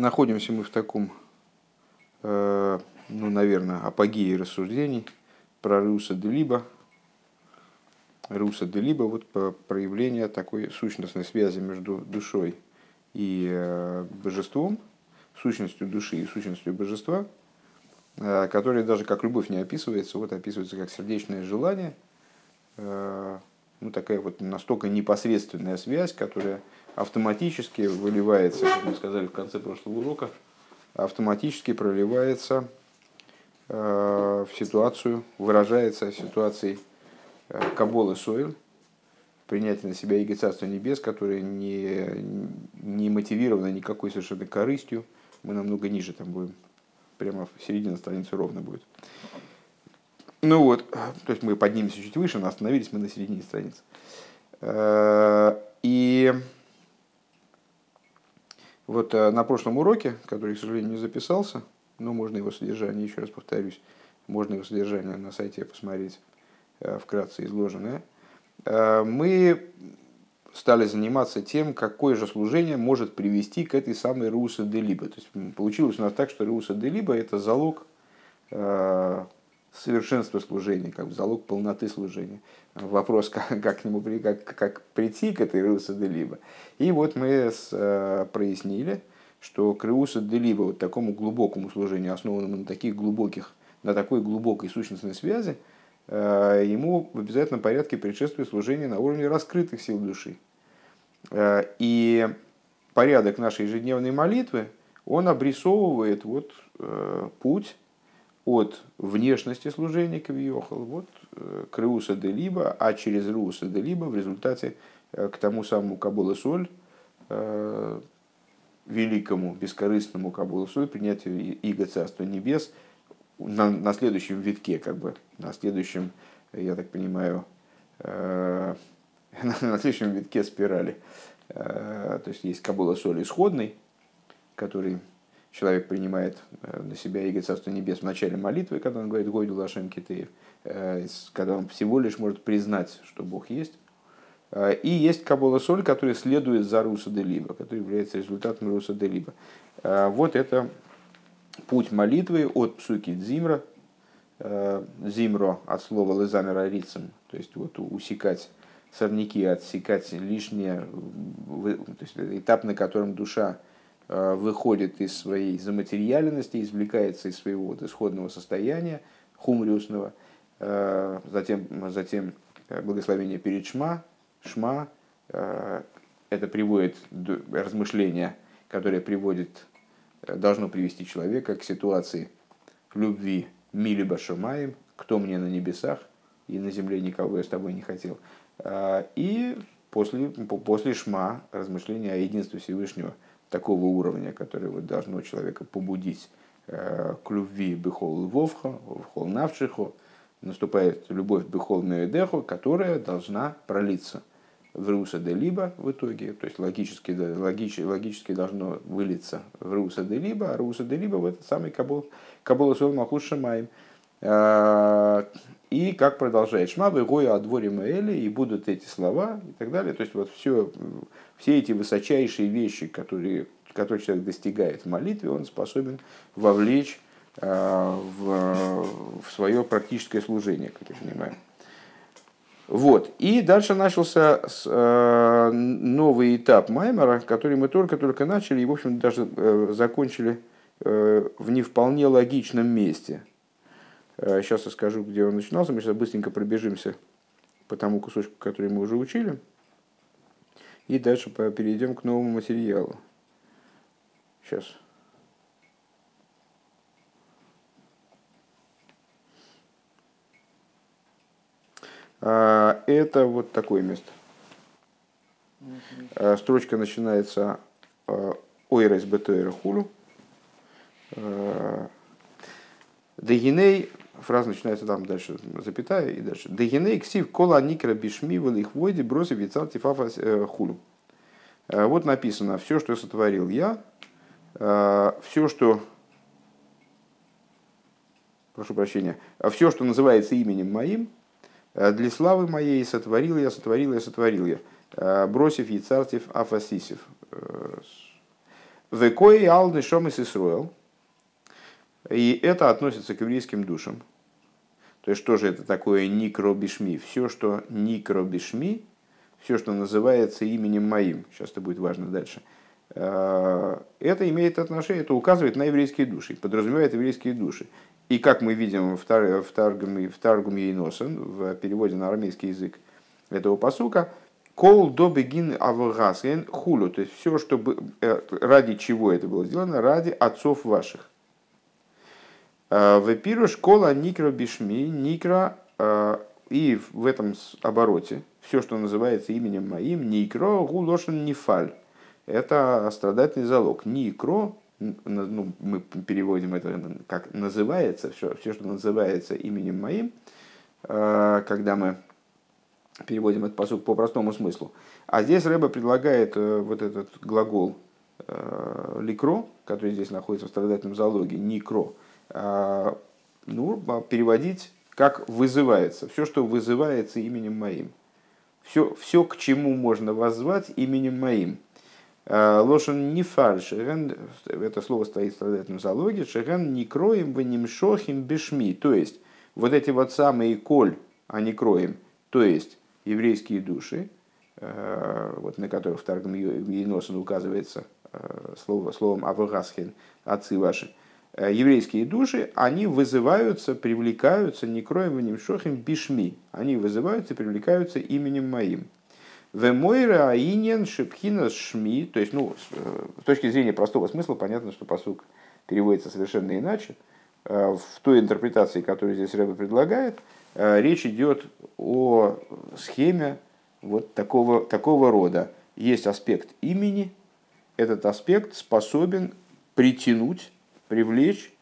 Находимся мы в таком, э, ну, наверное, апогее рассуждений про Руса де Либо. Руса де Либо, вот проявление такой сущностной связи между душой и э, божеством, сущностью души и сущностью божества, э, которая даже как любовь не описывается, вот описывается как сердечное желание, ну, такая вот настолько непосредственная связь, которая автоматически выливается, как мы сказали в конце прошлого урока, автоматически проливается э, в ситуацию, выражается в ситуации э, Каболы Сойль, принятие на себя Иго Царства Небес, которое не, не мотивировано никакой совершенно корыстью. Мы намного ниже там будем, прямо в середине страницы ровно будет. Ну вот, то есть мы поднимемся чуть выше, но остановились мы на середине страницы. И вот э, на прошлом уроке, который, к сожалению, не записался, но можно его содержание, еще раз повторюсь, можно его содержание на сайте посмотреть э, вкратце изложенное, э, мы стали заниматься тем, какое же служение может привести к этой самой Руса де. То есть получилось у нас так, что Руса де это залог совершенства служения, как залог полноты служения. Вопрос, как, как, к нему, как, как прийти к этой Руса де Либо. И вот мы с, э, прояснили, что к Руса де Либо, вот такому глубокому служению, основанному на таких глубоких, на такой глубокой сущностной связи, э, ему в обязательном порядке предшествует служение на уровне раскрытых сил души. Э, и порядок нашей ежедневной молитвы, он обрисовывает вот, путь от внешности служения Кавиохал вот, э, к Руса де Либо, а через Руса де Либо в результате э, к тому самому Кабула Соль, э, великому, бескорыстному Кабула Соль, принятию Иго Царства Небес на, на следующем витке, как бы, на следующем, я так понимаю, на следующем витке спирали. То есть есть Кабула Соль исходный, который человек принимает э, на себя Иго Царство Небес в начале молитвы, когда он говорит «Гойду Лашем Китеев», э, когда он всего лишь может признать, что Бог есть. Э, и есть Кабола Соль, который следует за Руса де Либо, который является результатом Руса де Либо. Вот это путь молитвы от псуки Дзимра, Зимро от слова Лезамера Рицем, то есть вот усекать сорняки, отсекать лишнее, то есть этап, на котором душа выходит из своей заматериальности, извлекается из своего вот исходного состояния, хумриусного, э, затем, затем э, благословение перед Шма, Шма, это приводит размышления, которое приводит, должно привести человека к ситуации любви Милиба Шамаем, кто мне на небесах, и на земле никого я с тобой не хотел. И после, после Шма, размышления о единстве Всевышнего – такого уровня, которое вот должно человека побудить э, к любви бехол вовха, вхол навшиху, наступает любовь бехол меедеху, которая должна пролиться в руса де либо в итоге, то есть логически, логически, логически должно вылиться в руса де либо, а руса де либо в этот самый кабул сол махуш шамаем. Э, и как продолжает Шма, Гою о дворе Маэли, и будут эти слова и так далее. То есть вот все, все эти высочайшие вещи, которые, которые человек достигает в молитве, он способен вовлечь э, в, в свое практическое служение, как я понимаю. Вот. И дальше начался э, новый этап Маймера, который мы только-только начали и, в общем, даже э, закончили в не вполне логичном месте – Сейчас я скажу, где он начинался. Мы сейчас быстренько пробежимся по тому кусочку, который мы уже учили. И дальше перейдем к новому материалу. Сейчас. А, это вот такое место. А, строчка начинается Ойрес Бетойра Хулю. Дегиней фраза начинается там дальше, запятая и дальше. Дегеней ксив кола никра бишми их войди броси вицал тифафа э, хулю. Э, вот написано, все, что сотворил я, э, все, что прошу прощения, все, что называется именем моим, для славы моей сотворил я, сотворил я, сотворил я, бросив яцартив афасисев. Векой алды шомис Исруэл. И это относится к еврейским душам. То есть, что же это такое никробишми? Все, что никробишми, все, что называется именем моим, сейчас это будет важно дальше, э, это имеет отношение, это указывает на еврейские души, подразумевает еврейские души. И как мы видим в, тар, в, Таргуме, в Таргуме Иносен, в переводе на арамейский язык этого посука, Кол до бегин авгасен хулю, то есть все, чтобы э, ради чего это было сделано, ради отцов ваших. Э, в пиру школа никро бишми, никро, э, и в этом обороте все, что называется именем моим, никро гулошен нифаль. Это страдательный залог. Никро, ну, мы переводим это как называется, все, все, что называется именем моим, когда мы переводим этот посуд по простому смыслу. А здесь Рэба предлагает вот этот глагол ликро, который здесь находится в страдательном залоге, никро, ну, а переводить как вызывается. Все, что вызывается именем моим. Все, все к чему можно воззвать именем моим. А, Лошен не фальш, это слово стоит в страдательном залоге, шеген не кроем, вы не мшохим бешми. То есть, вот эти вот самые коль, а не кроем, то есть, еврейские души, вот на которых в Таргам Еносен указывается слово, словом Авагасхин, отцы ваши, Э, еврейские души, они вызываются, привлекаются некроем шохим бишми. Они вызываются, привлекаются именем моим. Вемойра аинен шипхина шми. То есть, ну, э, с точки зрения простого смысла, понятно, что посук переводится совершенно иначе. Э, в той интерпретации, которую здесь Рэба предлагает, речь идет о схеме вот такого, такого рода. Есть аспект имени, этот аспект способен притянуть привлечь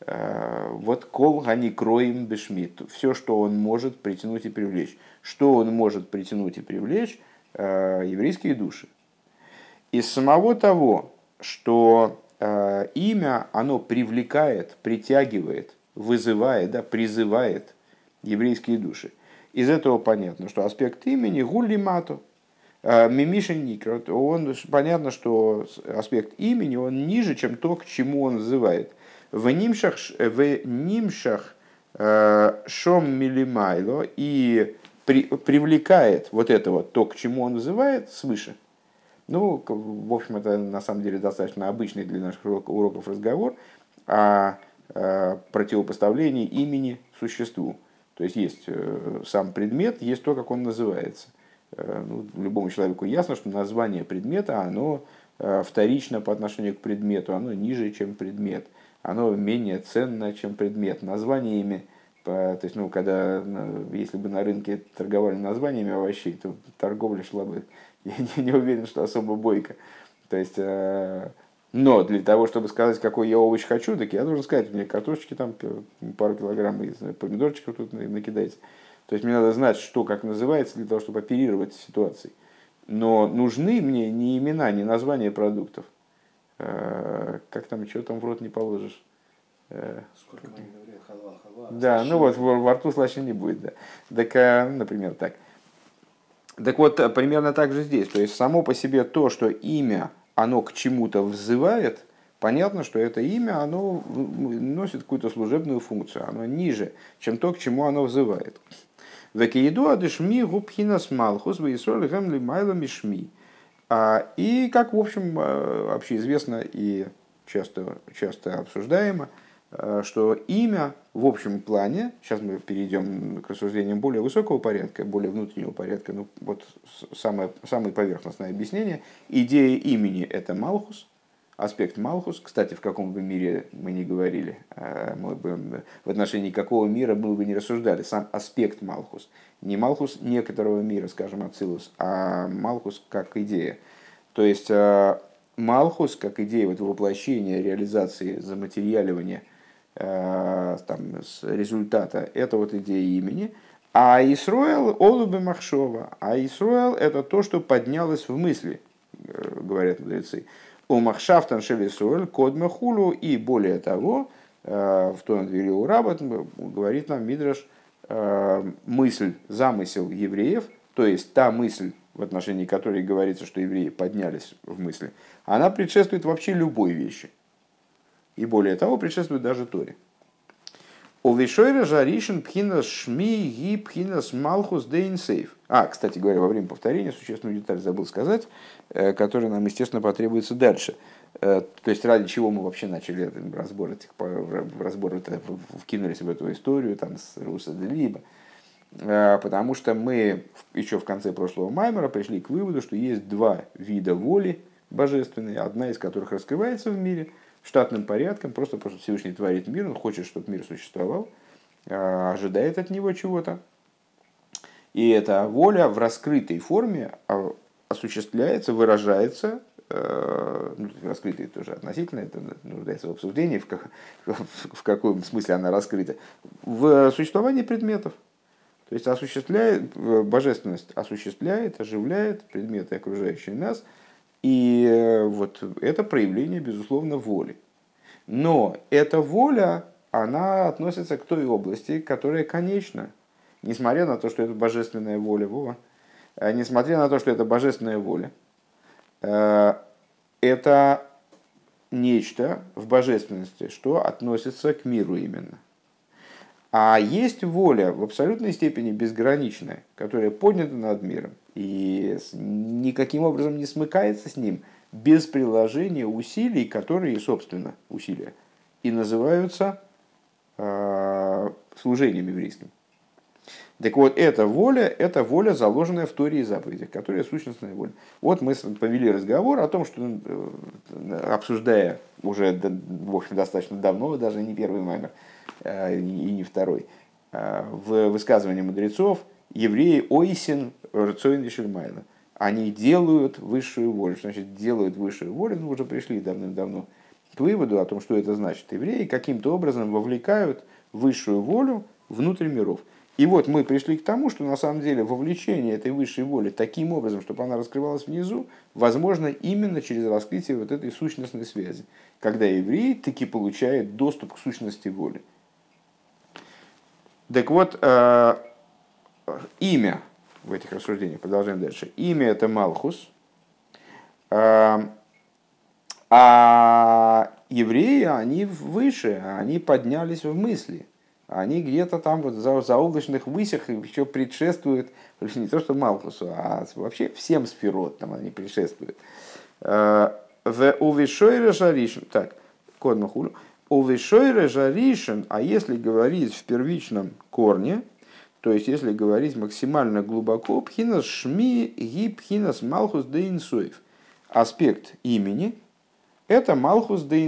э, вот кол они кроем бешмит. Все, что он может притянуть и привлечь. Что он может притянуть и привлечь? Э, еврейские души. Из самого того, что э, имя, оно привлекает, притягивает, вызывает, да, призывает еврейские души. Из этого понятно, что аспект имени гуллимату, Мимишин Никрот, он, понятно, что аспект имени, он ниже, чем то, к чему он называет. В нимшах, в нимшах э, шом милимайло и при, привлекает вот это вот, то, к чему он называет, свыше. Ну, в общем, это на самом деле достаточно обычный для наших уроков разговор о э, противопоставлении имени существу. То есть есть э, сам предмет, есть то, как он называется. Э, ну, любому человеку ясно, что название предмета, оно э, вторично по отношению к предмету, оно ниже, чем предмет, оно менее ценно, чем предмет. Названиями, то есть, ну, когда, если бы на рынке торговали названиями овощей, то торговля шла бы, я не, не уверен, что особо бойко. То есть, э, но для того, чтобы сказать, какой я овощ хочу, так я должен сказать, мне картошечки там пару килограмм, помидорчиков тут накидайте. То есть мне надо знать, что как называется, для того, чтобы оперировать ситуацией. Но нужны мне не имена, не названия продуктов. Э, как там, что там в рот не положишь. Э, Сколько мы говорили, халва, халва. Да, ну вот во рту слаще не будет, да. Так, э, например, так. Так вот, примерно так же здесь. То есть само по себе то, что имя, оно к чему-то взывает, понятно, что это имя, оно носит какую-то служебную функцию. Оно ниже, чем то, к чему оно взывает. Векиеду адышми губхинас малхус вейсоль гемли майла мишми. А, и, как, в общем, э, общеизвестно и часто, часто обсуждаемо, э, что имя в общем плане, сейчас мы перейдем к рассуждениям более высокого порядка, более внутреннего порядка, ну вот самое, самое поверхностное объяснение, идея имени – это Малхус – аспект Малхус. Кстати, в каком бы мире мы не говорили, э, мы бы, в отношении какого мира мы бы не рассуждали, сам аспект Малхус. Не Малхус некоторого мира, скажем, Ацилус, а Малхус как идея. То есть э, Малхус как идея вот, воплощения, реализации, заматериаливания э, там, результата, это вот идея имени. А Исруэл – Олубе Махшова. А Исруэл – это то, что поднялось в мысли, говорят мудрецы. У Махшафтан Шелесуэль Кодма Хулу. И более того, э, в том двери у Рабат говорит нам Мидраш, э, мысль, замысел евреев, то есть та мысль, в отношении которой говорится, что евреи поднялись в мысли, она предшествует вообще любой вещи. И более того, предшествует даже Торе. Овишойра жаришин пхинас шми ги пхинас малхус дейнсейв. А, кстати говоря, во время повторения существенную деталь забыл сказать, э, которая нам, естественно, потребуется дальше. Э, то есть ради чего мы вообще начали разбор этих, разбор это, вкинулись в эту историю там, с Руса Делиба. Э, потому что мы еще в конце прошлого Маймера пришли к выводу, что есть два вида воли божественной, одна из которых раскрывается в мире штатным порядком, просто потому что Всевышний творит мир, он хочет, чтобы мир существовал, э, ожидает от него чего-то. И эта воля в раскрытой форме а, осуществляется, выражается Э, ну, раскрытый тоже относительно, это нуждается в обсуждении, в, как, в каком смысле она раскрыта, в существовании предметов. То есть осуществляет, божественность осуществляет, оживляет предметы, окружающие нас, и э, вот это проявление, безусловно, воли. Но эта воля, она относится к той области, которая конечна, несмотря на то, что это божественная воля, Вова, э, несмотря на то, что это божественная воля, Э, это нечто в божественности, что относится к миру именно. А есть воля в абсолютной степени безграничная, которая поднята над миром и никаким образом не смыкается с ним без приложения усилий, которые, собственно, усилия, и называются э, служением еврейским. Так вот, эта воля, это воля, заложенная в Торе и заповедях, которая сущностная воля. Вот мы повели разговор о том, что, э, обсуждая уже, в общем, достаточно давно, даже не первый э, и не второй, э, в высказывании мудрецов, евреи ойсин рацоин и шельмайна. Они делают высшую волю. Что значит делают высшую волю? Ну, уже пришли давным-давно к выводу о том, что это значит. Евреи каким-то образом вовлекают высшую волю внутрь миров. И вот мы пришли к тому, что на самом деле вовлечение этой высшей воли таким образом, чтобы она раскрывалась внизу, возможно именно через раскрытие вот этой сущностной связи, когда еврей таки получает доступ к сущности воли. Так вот, э, имя в этих рассуждениях, продолжаем дальше. Имя это Малхус, э, а евреи, они выше, они поднялись в мысли – они где-то там вот за, за облачных высях еще предшествуют, не то что Малхусу, а вообще всем сферот там они предшествуют. Э, в увешойре жаришен, так, код махулю, увешойре жаришен, а если говорить в первичном корне, то есть если говорить максимально глубоко, пхинас шми ги пхинас малхус де. Аспект имени – это малхус де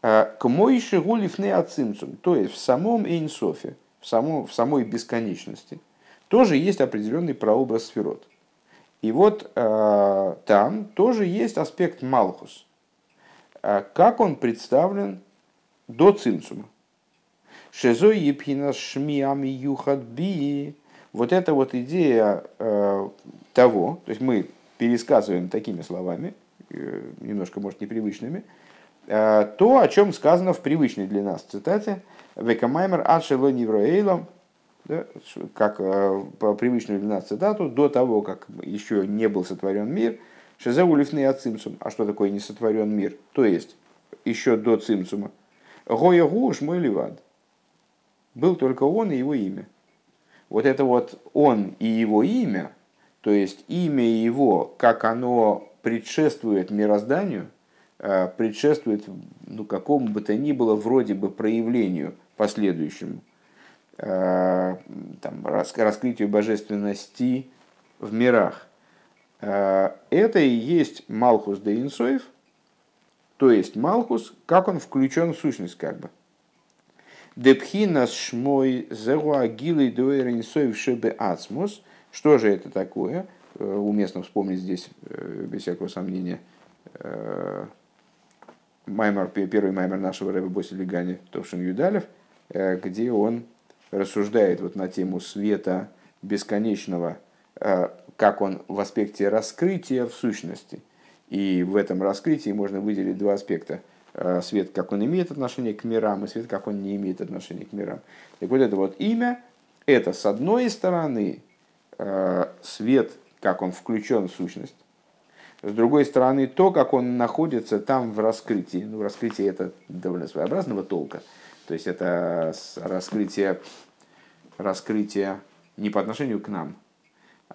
Э, к Мойши Гулифне Ацимцум, то есть в самом Эйнсофе, в, самом, в самой бесконечности, тоже есть определенный прообраз сферот. И вот э, там тоже есть аспект Малхус. Э, как он представлен до Цимцума. Шезо епхина шмиами юхат би. Вот эта вот идея э, того, то есть мы пересказываем такими словами, э, немножко, может, непривычными, Э, то, о чем сказано в привычной для нас цитате «Векамаймер адшело невроэйлом», да, как э, по привычную для нас цитату, до того, как еще не был сотворен мир, Шезеулифный от цимцум. А что такое не сотворен мир? То есть, еще до цимцума. Гоя гуш мой ливад. Был только он и его имя. Вот это вот он и его имя, то есть имя его, как оно предшествует мирозданию – Э, предшествует ну, какому бы то ни было вроде бы проявлению последующему, э, там, раскрытию божественности в мирах. Э, это и есть Малхус де Инсоев, то есть Малхус, как он включен в сущность как бы. Депхинас шмой зеруагилы дуэр инсоев шебе ацмус. Что же это такое? Уместно вспомнить здесь, без всякого сомнения, маймер, первый маймер нашего Рэба Боси Легани Товшин Юдалев, э, где он рассуждает вот на тему света бесконечного, э, как он в аспекте раскрытия в сущности. И в этом раскрытии можно выделить два аспекта. Э, свет, как он имеет отношение к мирам, и свет, как он не имеет отношения к мирам. Так вот это вот имя, это с одной стороны свет, как он включен в сущность. С другой стороны, то, как он находится там в раскрытии. Ну, раскрытие это довольно своеобразного толка. То есть это раскрытие, раскрытие не по отношению к нам,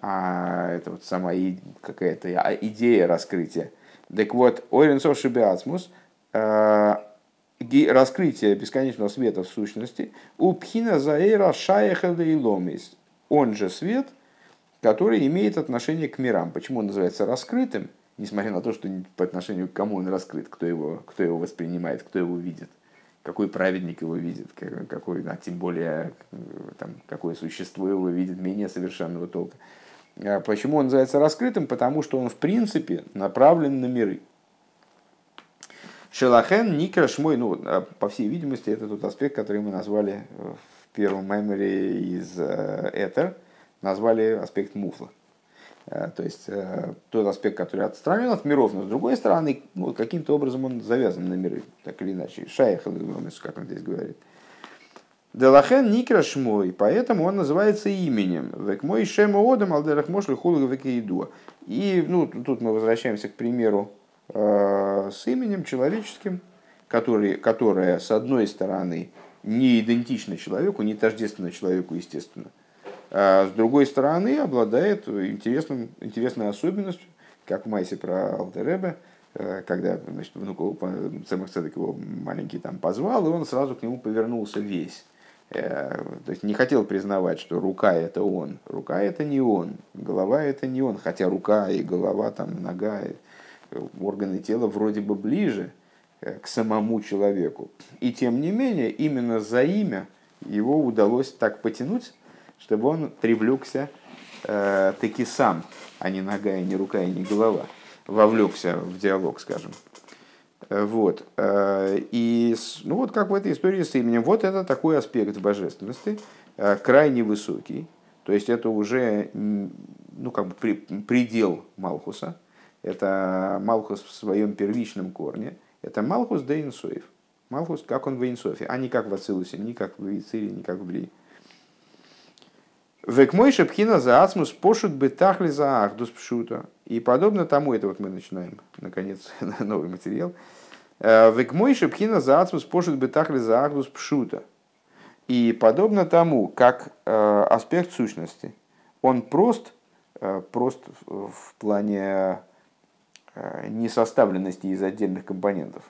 а это вот сама какая-то а, идея раскрытия. Так вот, Ойренсов Шибиацмус, э, раскрытие бесконечного света в сущности, у Пхина Заэра Шаехада и Ломис, он же свет, который имеет отношение к мирам. Почему он называется раскрытым, несмотря на то, что по отношению к кому он раскрыт, кто его, кто его воспринимает, кто его видит какой праведник его видит, какой, а тем более там, какое существо его видит менее совершенного толка. А почему он называется раскрытым? Потому что он в принципе направлен на миры. Шелахен Никраш мой, ну, а, по всей видимости, это тот аспект, который мы назвали в первом меморе из э, Этер, назвали аспект муфла. Э, то есть э, тот аспект, который отстранен от миров, но с другой стороны, ну, каким-то образом он завязан на миры, так или иначе. Шаях, как он здесь говорит. Делахен Никраш мой, поэтому он называется именем. Век мой шема одам алдерах мошли хулга векеидуа. И ну, тут мы возвращаемся к примеру э, с именем человеческим, который, которое, с одной стороны, не идентично человеку, не тождественно человеку, естественно, а с другой стороны, обладает интересным, интересной особенностью, как в Майсе про Алтеребе, э, когда значит, внук Цемах Цедек его маленький там позвал, и он сразу к нему повернулся весь. Э, то есть не хотел признавать, что рука это он. Рука это не он, голова это не он. Хотя рука и голова, там, нога, э, органы тела вроде бы ближе к самому человеку. И тем не менее, именно за имя его удалось так потянуть, чтобы он привлекся э, таки сам, а не нога, и не рука, и не голова, вовлекся в диалог, скажем. Э, вот. Э, и ну вот как в этой истории с именем. Вот это такой аспект божественности, э, крайне высокий. То есть это уже ну, как бы предел Малхуса. Это Малхус в своем первичном корне. Это Малхус де Инсоев. Малхус, как он в Инсофе, а не как в Ацилусе, не как в Ицире, не как в Брии. Век мой шепхина за ацмус пошут бы тахли за ахдус пшута. И подобно тому, это вот мы начинаем, наконец, новый материал. Э, Век мой шепхина за ацмус пошут бы тахли за ахдус пшута. И подобно тому, как э, аспект сущности, он прост, э, прост в плане несоставленности из отдельных компонентов,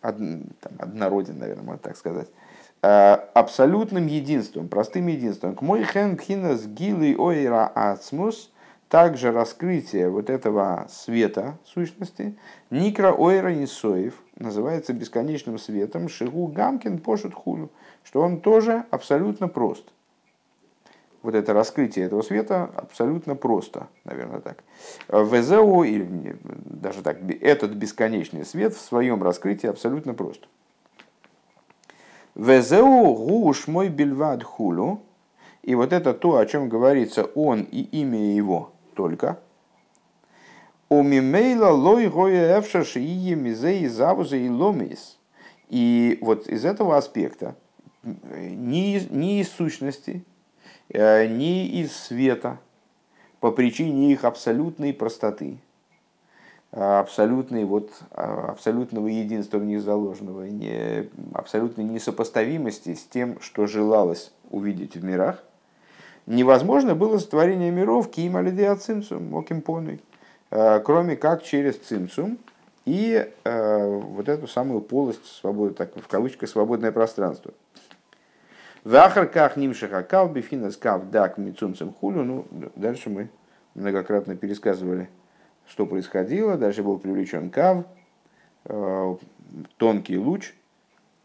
однороден, наверное, можно так сказать, абсолютным единством, простым единством. К мой хен с гилы ойра ацмус, также раскрытие вот этого света сущности, никра ойра нисоев, называется бесконечным светом, шигу гамкин пошут хулю, что он тоже абсолютно прост. Вот это раскрытие этого света абсолютно просто, наверное, так. ВЗО, или даже так, этот бесконечный свет в своем раскрытии абсолютно прост. Везеу гуш мой бельвад хулю. И вот это то, о чем говорится он и имя его только. У мимейла лой гоя эвшаш и мизей завуза и ломис. И вот из этого аспекта ни, ни из сущности, э, ни из света, по причине их абсолютной простоты, абсолютной, вот, а, абсолютного единства в них заложенного, не, абсолютной несопоставимости с тем, что желалось увидеть в мирах, невозможно было сотворение миров кима лидея цимцум, окимпоной, а, кроме как через цимцум и э, вот эту самую полость свободы, так в кавычках, свободное пространство. В ахарках нимшиха кав бифинас кав дак мицумцем хулю. Ну, дальше мы многократно пересказывали что происходило. Дальше был привлечен Кав, э, тонкий луч,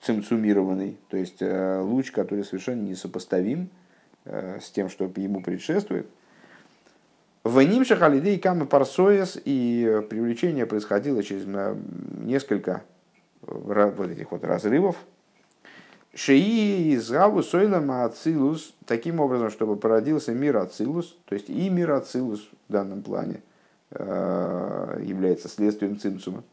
цимцумированный, то есть э, луч, который совершенно несопоставим э, с тем, что ему предшествует. В Нимшах Алидей Камы Парсоес и привлечение происходило через несколько вот этих вот разрывов. Шеи из Гаву Сойлама Ацилус, таким образом, чтобы породился мир Ацилус, то есть и мир Ацилус в данном плане – Э, является следствием цимцума.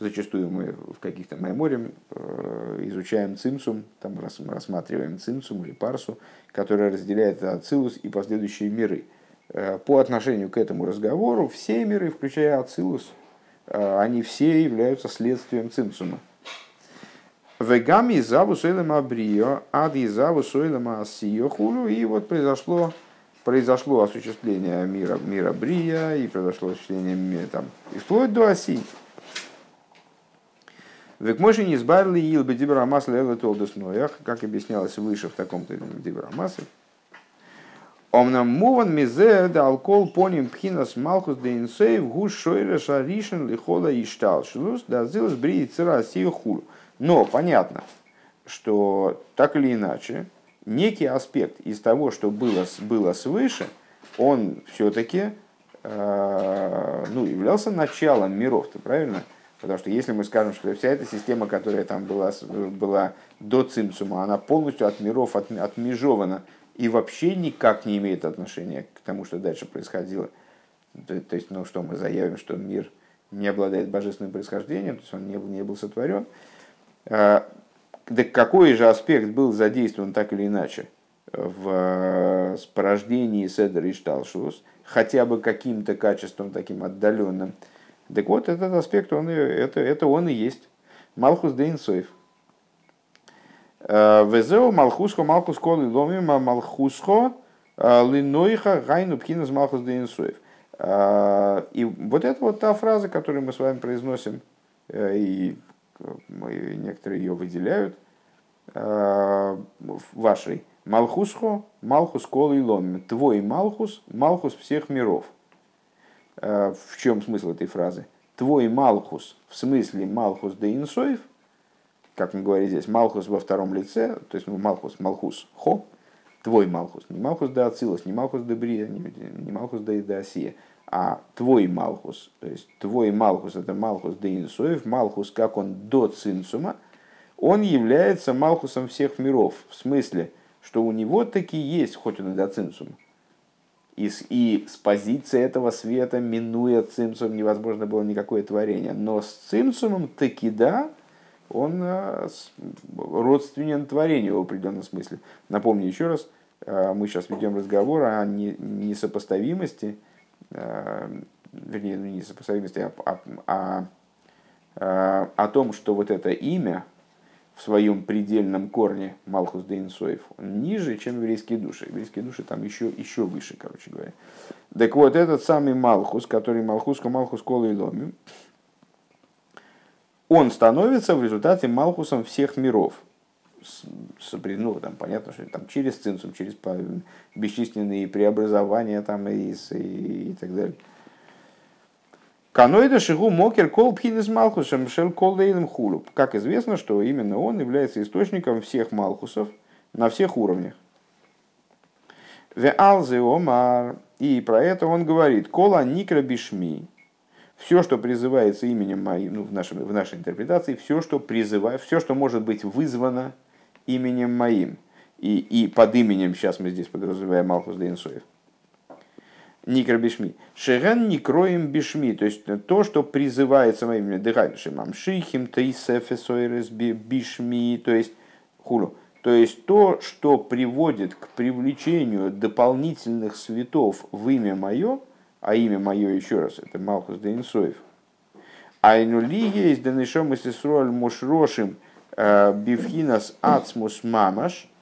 Зачастую мы в каких-то мемориях э, изучаем цимсум, там рассматриваем цимсум или парсу, которая разделяет ацилус и последующие миры. Э, по отношению к этому разговору все миры, включая ацилус, э, они все являются следствием цимсума. Вегами заву сойлема абрио, ад и заву сойлема асио хулю. И вот произошло, произошло осуществление мира, мира брия, и произошло осуществление там, и вплоть до оси. Векмоши не избавили ил бы дибрамас лелы толдус как объяснялось выше в таком-то дибрамасе. Омнам муван мизе да алкол поним пхинас малхус де инсейв гуш шойра шаришен лихола и штал шлус да зилс бри цира хулю. Но понятно, что так или иначе, некий аспект из того, что было, было свыше, он все-таки э, ну, являлся началом миров, -то, правильно? Потому что если мы скажем, что вся эта система, которая там была, была до цимцума, она полностью от миров от, отмежована и вообще никак не имеет отношения к тому, что дальше происходило. То, то есть, ну что, мы заявим, что мир не обладает божественным происхождением, то есть он не был, не был сотворен. Да какой же аспект был задействован так или иначе в порождении Седер и Шталшус, хотя бы каким-то качеством таким отдаленным, так вот, этот аспект, он, это, это он и есть. Малхус Дейнсоев. Везеу Малхусхо Малхус Коли Ломима Малхусхо Линойха Гайну Пхинас Малхус Дейнсоев. И вот это вот та фраза, которую мы с вами произносим, и некоторые ее выделяют, вашей. Малхусхо, Малхус Коли Ломим. Твой Малхус, Малхус всех миров. Э, в чем смысл этой фразы? Твой Малхус, в смысле Малхус де Инсоев, как мы говорим здесь, Малхус во втором лице, то есть ну, Малхус, Малхус, Хо, твой Малхус, не Малхус де Ацилус, не Малхус де Брия, не Малхус де Асия, а твой Малхус, то есть твой Малхус, это Малхус де Инсоев, Малхус, как он до Цинцума, он является Малхусом всех миров, в смысле, что у него таки есть, хоть он и до Цинцума, и, и с позиции этого света, минуя цимсум, невозможно было никакое творение. Но с цимсумом таки да, он э, родственен творению в определенном смысле. Напомню еще раз, э, мы сейчас ведем разговор о несопоставимости, э, вернее, ну, не несопоставимости, а, а, а, о том, что вот это имя, в своем предельном корне Малхус Дейнсоев ниже, чем еврейские души. Еврейские души там еще, еще выше, короче говоря. Так вот, этот самый Малхус, который Малхус, Малхус Кола и Ломи, он становится в результате Малхусом всех миров. С, с, ну, там, понятно, что там через цинцум, через бесчисленные преобразования там, и, и, и так далее. Каноида шигу мокер кол пхинес малхусом шел кол лейлем хулу. Как известно, что именно он является источником всех малхусов на всех уровнях. Ве алзе омар. И про это он говорит. Кола никра бишми. Все, что призывается именем моим, ну, в, нашем, в нашей интерпретации, все, что призывает, все, что может быть вызвано именем моим. И, и под именем, сейчас мы здесь подразумеваем Малхус Дейнсоев Никр бишми. Шерен никроем бишми. То есть то, что призывается моим именем. Дыхайшим амшихим тейсефесойрес бишми. То есть хулу. То есть то, что приводит к привлечению дополнительных светов в имя мое, а имя мое еще раз, это Малхус Дейнсоев. Айнули есть Данишом и Сесруаль Мушрошим э, Бифхинас Ацмус Мамаш –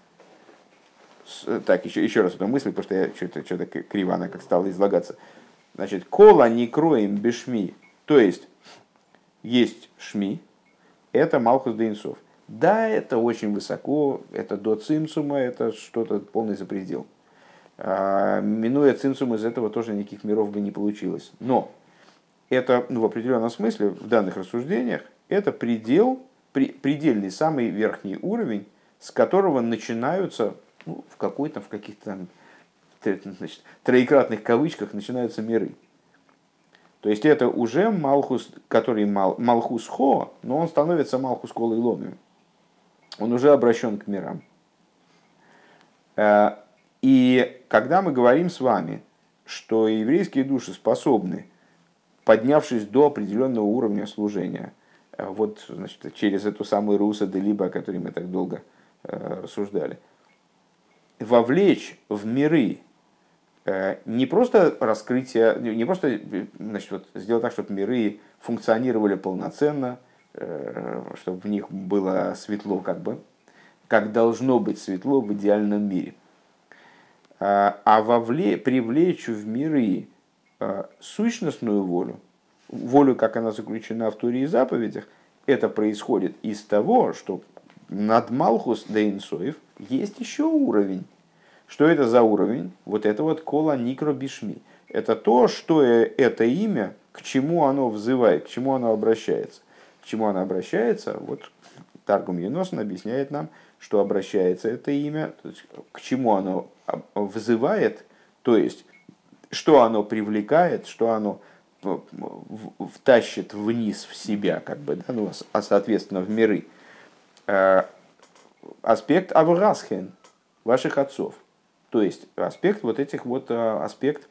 так, еще, еще раз эту мысль, потому что я что-то, что-то криво она как стала излагаться. Значит, кола не кроем бешми, то есть есть шми, это Малхус Дейнсов. Да, это очень высоко, это до цимсума, это что-то полный запредел. А, минуя цимсум, из этого тоже никаких миров бы не получилось. Но это ну, в определенном смысле в данных рассуждениях это предел, при, предельный самый верхний уровень, с которого начинаются ну, в какой-то, в каких-то значит, троекратных кавычках начинаются миры. То есть это уже Малхус, который мал, Малхус Хо, но он становится Малхус Колой Ломим. Он уже обращен к мирам. Э, и когда мы говорим с вами, что еврейские души способны, поднявшись до определенного уровня служения, вот значит, через эту самую Руса де Либо, о которой мы так долго рассуждали. Вовлечь в миры не просто раскрытие, не просто значит, вот, сделать так, чтобы миры функционировали полноценно, чтобы в них было светло, как бы, как должно быть светло в идеальном мире. А вовле, привлечь в миры сущностную волю, волю, как она заключена в Туре и заповедях, это происходит из того, что над Малхус Дейнсоев есть еще уровень. Что это за уровень? Вот это вот кола никро бишми. Это то, что это имя, к чему оно взывает, к чему оно обращается. К чему оно обращается? Вот Таргум Еносан объясняет нам, что обращается это имя, то есть, к чему оно взывает, то есть, что оно привлекает, что оно втащит вниз в себя, как бы, да, ну, а соответственно в миры. Аспект Аврасхен, ваших отцов. То есть аспект вот этих вот э, аспект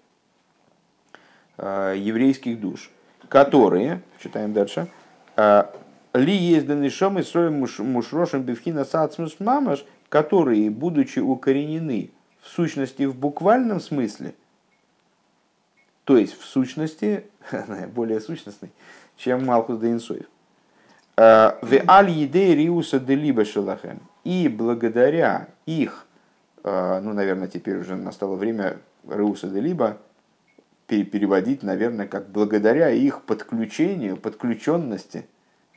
э, еврейских душ, которые, читаем дальше, ли есть данишом и строим мушрошем бифхина сацмус мамаш, которые, будучи укоренены в сущности в буквальном смысле, то есть в сущности, более сущностный, чем Малхус де Инсоев. «Э, в аль едей риуса де либо шелахем. И благодаря их, э, ну, наверное, теперь уже настало время риуса де либо переводить, наверное, как благодаря их подключению, подключенности –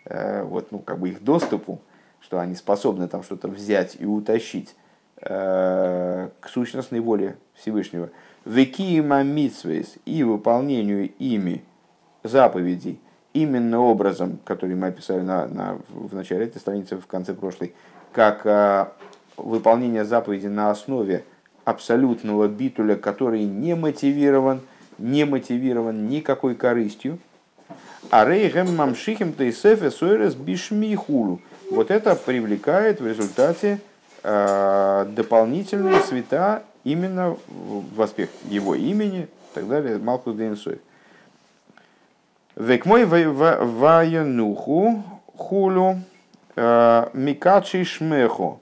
Э, вот, ну, как бы их доступу, что они способны там что-то взять и утащить э, к сущностной воле Всевышнего. Векиима митсвейс и выполнению ими заповедей именно образом, который мы описали на, на, в начале этой страницы, в конце прошлой, как а, выполнение заповедей на основе абсолютного битуля, который не мотивирован, не мотивирован никакой корыстью, а рейгем мамшихим тейсефе сойрес бишмихулу. Вот это привлекает в результате э, дополнительные цвета именно в аспект его имени и так далее. Малхус Дейнсой. Век мой ваянуху хулю микачи шмеху.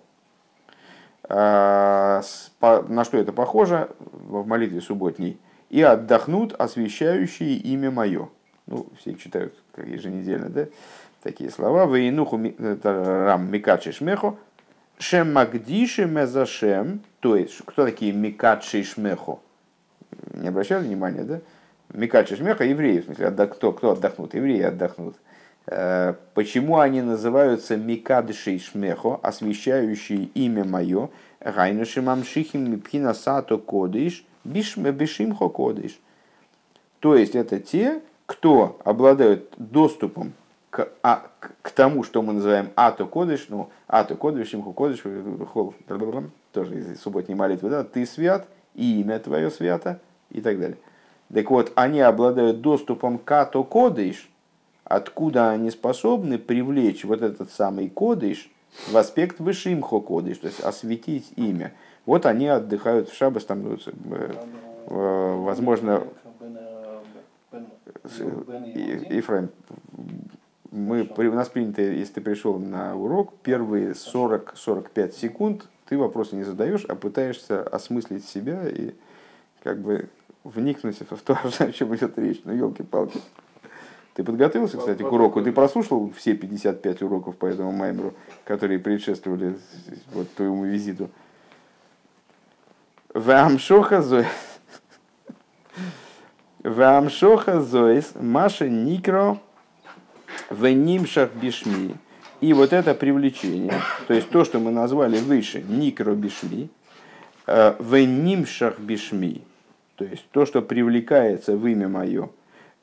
Э, на что это похоже в молитве субботней? И отдохнут освящающие имя мое ну, все читают как еженедельно, да, такие слова, «Вейнуху рам микачи шмехо, шем магдиши мезашем», то есть, кто такие микачи шмехо? Не обращали внимания, да? Микачи шмеха евреи, в смысле, отдох, кто, кто отдохнут? Евреи отдохнут. Э, почему они называются Микадшей Шмехо, освящающие имя мое, Гайнаши Мамшихим Мипхина Сато Кодыш, Бишимхо Кодыш. То есть это те, кто обладают доступом к, а, к тому, что мы называем ато кодыш, ну, ато кодыш, имху кодыш, хол, тоже из субботней молитвы, да, ты свят, и имя твое свято, и так далее. Так вот, они обладают доступом к ато кодыш, откуда они способны привлечь вот этот самый кодыш в аспект вышимхо кодыш, то есть осветить имя. Вот они отдыхают в шабас, там, ну, э, э, возможно, Ифраим, мы, у нас принято, если ты пришел на урок, первые 40-45 секунд ты вопросы не задаешь, а пытаешься осмыслить себя и как бы вникнуть в то, о чем идет речь. Ну, елки-палки. Ты подготовился, кстати, к уроку? Ты прослушал все 55 уроков по этому маймеру, которые предшествовали вот твоему визиту? Вамшоха Вамшоха зоис маша никро венимшах бишми. И вот это привлечение, то есть то, что мы назвали выше, никро бишми, э, венимшах бишми, то есть то, что привлекается в имя мое,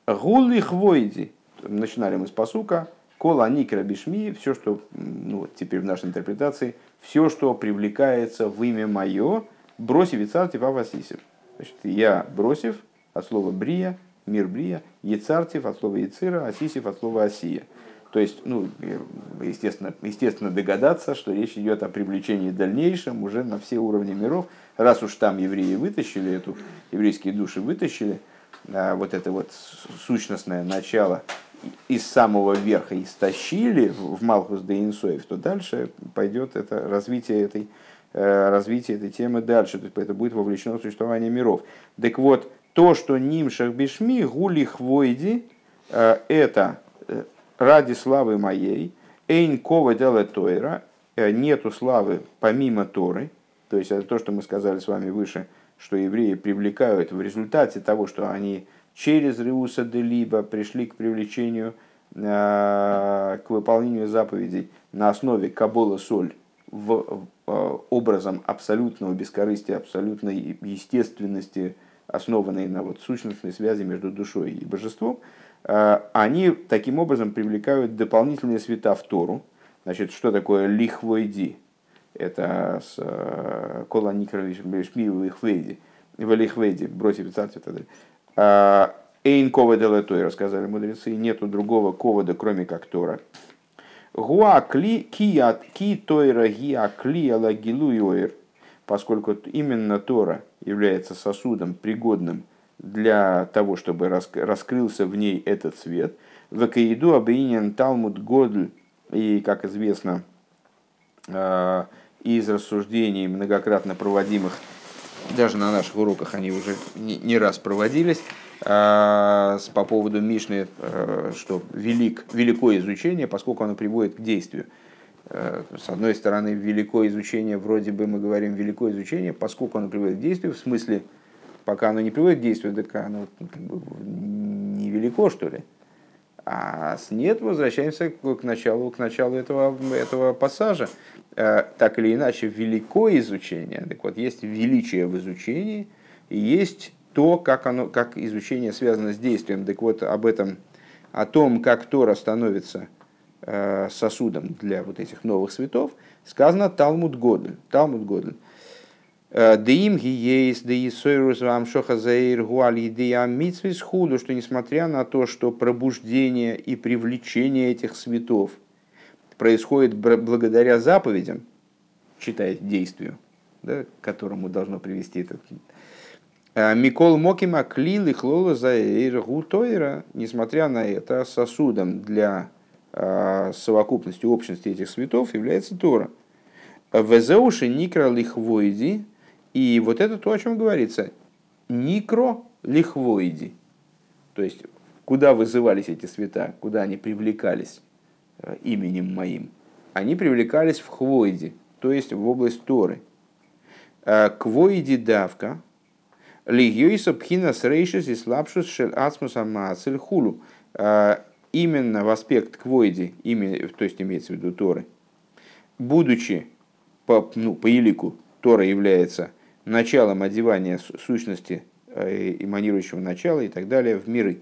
гулы хвойди, начинали мы с посука, кола никро бишми, все, что, ну вот теперь в нашей интерпретации, все, что привлекается в имя мое, бросив и царь Значит, я бросив, от слова брия, мир брия, ецартив от слова яцира, асисив от слова осия. То есть, ну, естественно, естественно догадаться, что речь идет о привлечении дальнейшем уже на все уровни миров. Раз уж там евреи вытащили эту, еврейские души вытащили, вот это вот сущностное начало из самого верха истощили в Малхус де Инсоев, то дальше пойдет это развитие этой, развитие этой темы дальше. То есть это будет вовлечено в существование миров. Так вот, то, что Нимшах Бишми, Гули Хвойди, это ради славы моей, Эйн Кова Дела Тойра, нету славы помимо Торы, то есть это то, что мы сказали с вами выше, что евреи привлекают в результате того, что они через Риуса де Либо пришли к привлечению, к выполнению заповедей на основе Кабола Соль в, образом абсолютного бескорыстия, абсолютной естественности, основанной на вот сущностной связи между душой и божеством, они таким образом привлекают дополнительные света в Тору. Значит, что такое лихвойди? Это с э, кола никровиш шмиу ихвейди, велихвейди, бросив царство и так далее. А, Эйн ковода летой, рассказали мудрецы, нету другого ковода, кроме как Тора. Гуа кли кият ки тойра гиа кли ала гилуйоир, поскольку именно Тора является сосудом пригодным для того, чтобы раскрылся в ней этот свет. В Каиду объединен Талмуд Годль, и, как известно, а, из рассуждений, многократно проводимых, даже на наших уроках они уже не раз проводились, а, по поводу Мишны, а, что велик, великое изучение, поскольку оно приводит к действию. А, с одной стороны, великое изучение, вроде бы мы говорим великое изучение, поскольку оно приводит к действию, в смысле, пока оно не приводит к действию, так оно как бы, невелико, что ли. А нет, возвращаемся к началу, к началу этого, этого пассажа. Э, так или иначе, великое изучение, так вот, есть величие в изучении, и есть то, как, оно, как изучение связано с действием. Так вот, об этом, о том, как Тора становится э, сосудом для вот этих новых светов, сказано Талмуд Годль. Талмуд Годль. Деим гиейс, деисойрус вам шохазаир гуали дея митсвис худу, что несмотря на то, что пробуждение и привлечение этих светов происходит благодаря заповедям, читает действию, да, к которому должно привести этот Микол Мокима клил и хлола заир гутойра, несмотря на это, сосудом для совокупности общности этих светов является Тора. Везеуши никра лихвойди, и вот это то, о чем говорится. Никро лихвоиди. То есть, куда вызывались эти света, куда они привлекались э, именем моим. Они привлекались в хвоиде, то есть в область Торы. Э, Квоиди давка, лигьюиса пхина срейшис и слабшус шель ацмуса маацель хулу. Э, именно в аспект квоиди, то есть имеется в виду Торы, будучи по, ну, по елику, Тора является началом одевания сущности э, эманирующего начала и так далее в миры.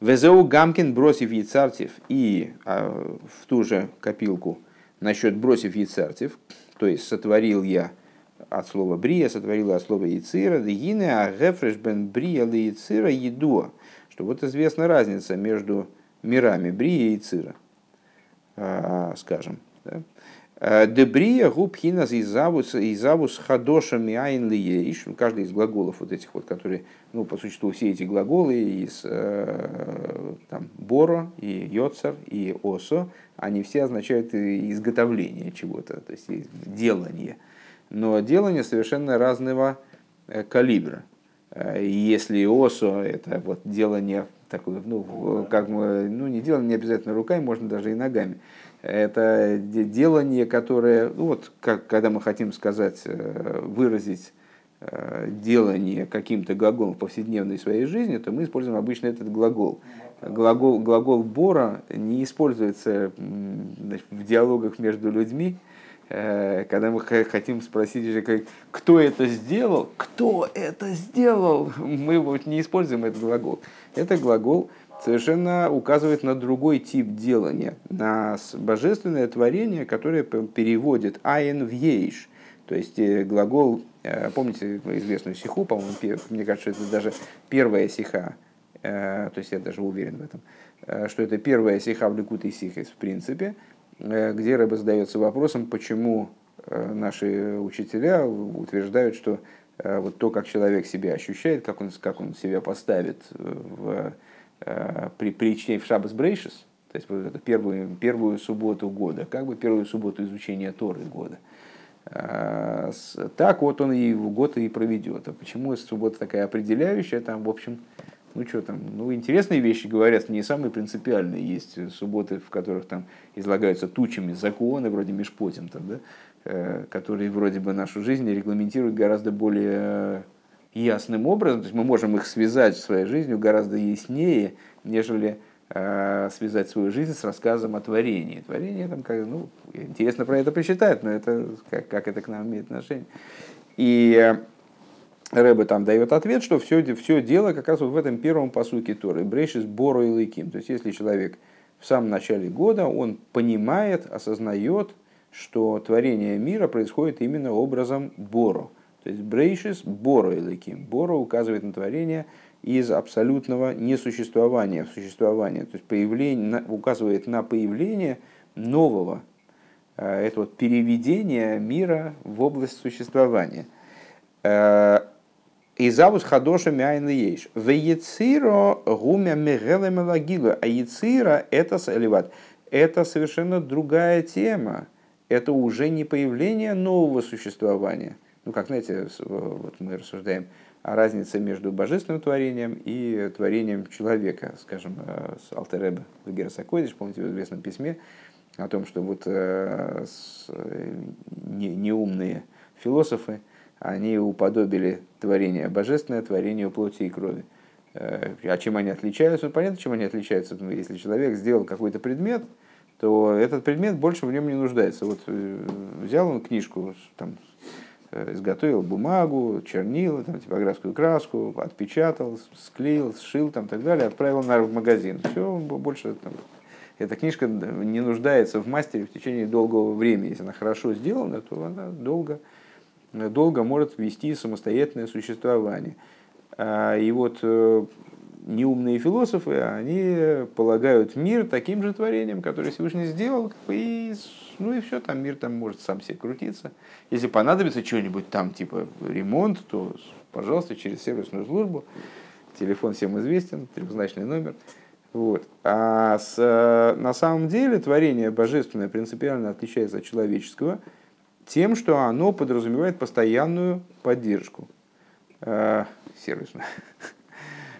Везеу Гамкин бросив яйцартев и а, в ту же копилку насчет бросив яйцартев, то есть сотворил я от слова брия, сотворил от слова яйцира, дегине, а гефреш бен брия яйцира едуа, что вот известна разница между мирами брия и яйцира, а, скажем. Да? Э, Дебрия губхинас изавус изавус хадошами айн лиеш. Каждый из глаголов вот этих вот, которые, ну, по существу все эти глаголы из э, там, боро и йоцар и осо, они все означают изготовление чего-то, то есть делание. Но делание совершенно разного э, калибра. Если осо это вот делание такое, ну, как мы, ну, не делание не обязательно руками, можно даже и ногами это делание, которое, ну вот, как, когда мы хотим сказать, э, выразить э, делание каким-то глаголом в повседневной своей жизни, то мы используем обычно этот глагол. Глагол, глагол Бора не используется значит, в диалогах между людьми, э, когда мы хотим спросить, кто это сделал, кто это сделал, мы вот не используем этот глагол. Это глагол, совершенно указывает на другой тип делания, на божественное творение, которое переводит «айн» в «ейш». То есть э, глагол, э, помните известную сиху, по-моему, мне кажется, это даже первая сиха, э, то есть я даже уверен в этом, что это первая сиха в Ликутой Сихес в принципе, где Рэбе задается вопросом, почему наши учителя утверждают, что вот то, как человек себя ощущает, как он, как он себя поставит в при, при чтении в Шабас Брейшис, то есть вот это первую, первую субботу года, как бы первую субботу изучения Торы года. Так вот он и в год и проведет. А почему суббота такая определяющая? Там, в общем, ну что там, ну интересные вещи говорят, не самые принципиальные. Есть субботы, в которых там излагаются тучами законы, вроде Мишпотим, там, да, э, которые вроде бы нашу жизнь регламентируют гораздо более ясным образом. То есть мы можем их связать с своей жизнью гораздо яснее, нежели э, связать свою жизнь с рассказом о творении. Творение там, как, ну, интересно про это посчитать, но это как, как это к нам имеет отношение. И Рэбе там дает ответ, что все, все дело как раз вот в этом первом посуке Торы. Брейшис Боро и Лейким. То есть, если человек в самом начале года, он понимает, осознает, что творение мира происходит именно образом Боро. То есть, Брейшис Боро и Лейким. Боро указывает на творение из абсолютного несуществования в существование. То есть, появление, указывает на появление нового. Э, это вот переведение мира в область существования э, и завус хадоша мяйн ейш. В яциро гумя мегеле мелагила. А яцира это саливат. Это совершенно другая тема. Это уже не появление нового существования. Ну, как, знаете, вот мы рассуждаем о разнице между божественным творением и творением человека. Скажем, э, с Алтереба Герасакойдиш, помните, в известном письме, о том, что вот э, э, неумные философы, они уподобили творение божественное творению плоти и крови. Э, а чем они отличаются? Ну, понятно, чем они отличаются. Ну, если человек сделал какой-то предмет, то этот предмет больше в нем не нуждается. Вот э, взял он книжку, там, э, изготовил бумагу, чернила, там, типографскую краску, отпечатал, склеил, сшил там, так далее, отправил на в магазин. Все, больше там, эта книжка не нуждается в мастере в течение долгого времени. Если она хорошо сделана, то она долго долго может вести самостоятельное существование. А, и вот э, неумные философы, они полагают мир таким же творением, которое Всевышний сделал, и, ну и все, там мир там может сам себе крутиться. Если понадобится что-нибудь там, типа ремонт, то, пожалуйста, через сервисную службу, телефон всем известен, трехзначный номер. Вот. А с, на самом деле творение божественное принципиально отличается от человеческого – тем, что оно подразумевает постоянную поддержку, э, сервисную,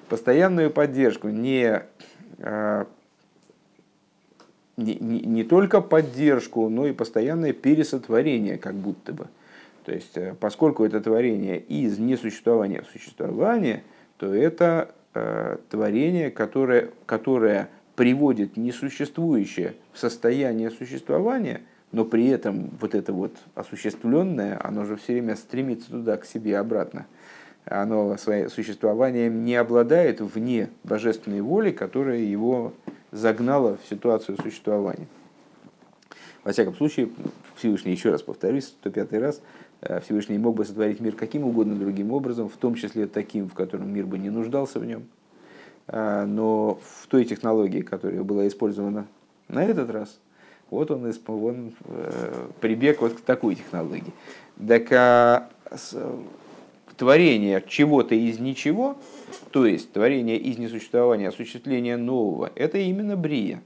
постоянную поддержку, не, э, не, не, не только поддержку, но и постоянное пересотворение, как будто бы. То есть, э, поскольку это творение из несуществования в существование, то это э, творение, которое, которое приводит несуществующее в состояние существования – но при этом вот это вот осуществленное, оно же все время стремится туда, к себе обратно. Оно своим существованием не обладает вне божественной воли, которая его загнала в ситуацию существования. Во всяком случае, Всевышний, еще раз повторюсь, 105 раз, э, Всевышний мог бы сотворить мир каким угодно другим образом, в том числе таким, в котором мир бы не нуждался в нем. Э, но в той технологии, которая была использована на этот раз – вот он, он э, прибег вот к такой технологии. Так а, творение чего-то из ничего, то есть творение из несуществования, осуществление нового, это именно брия.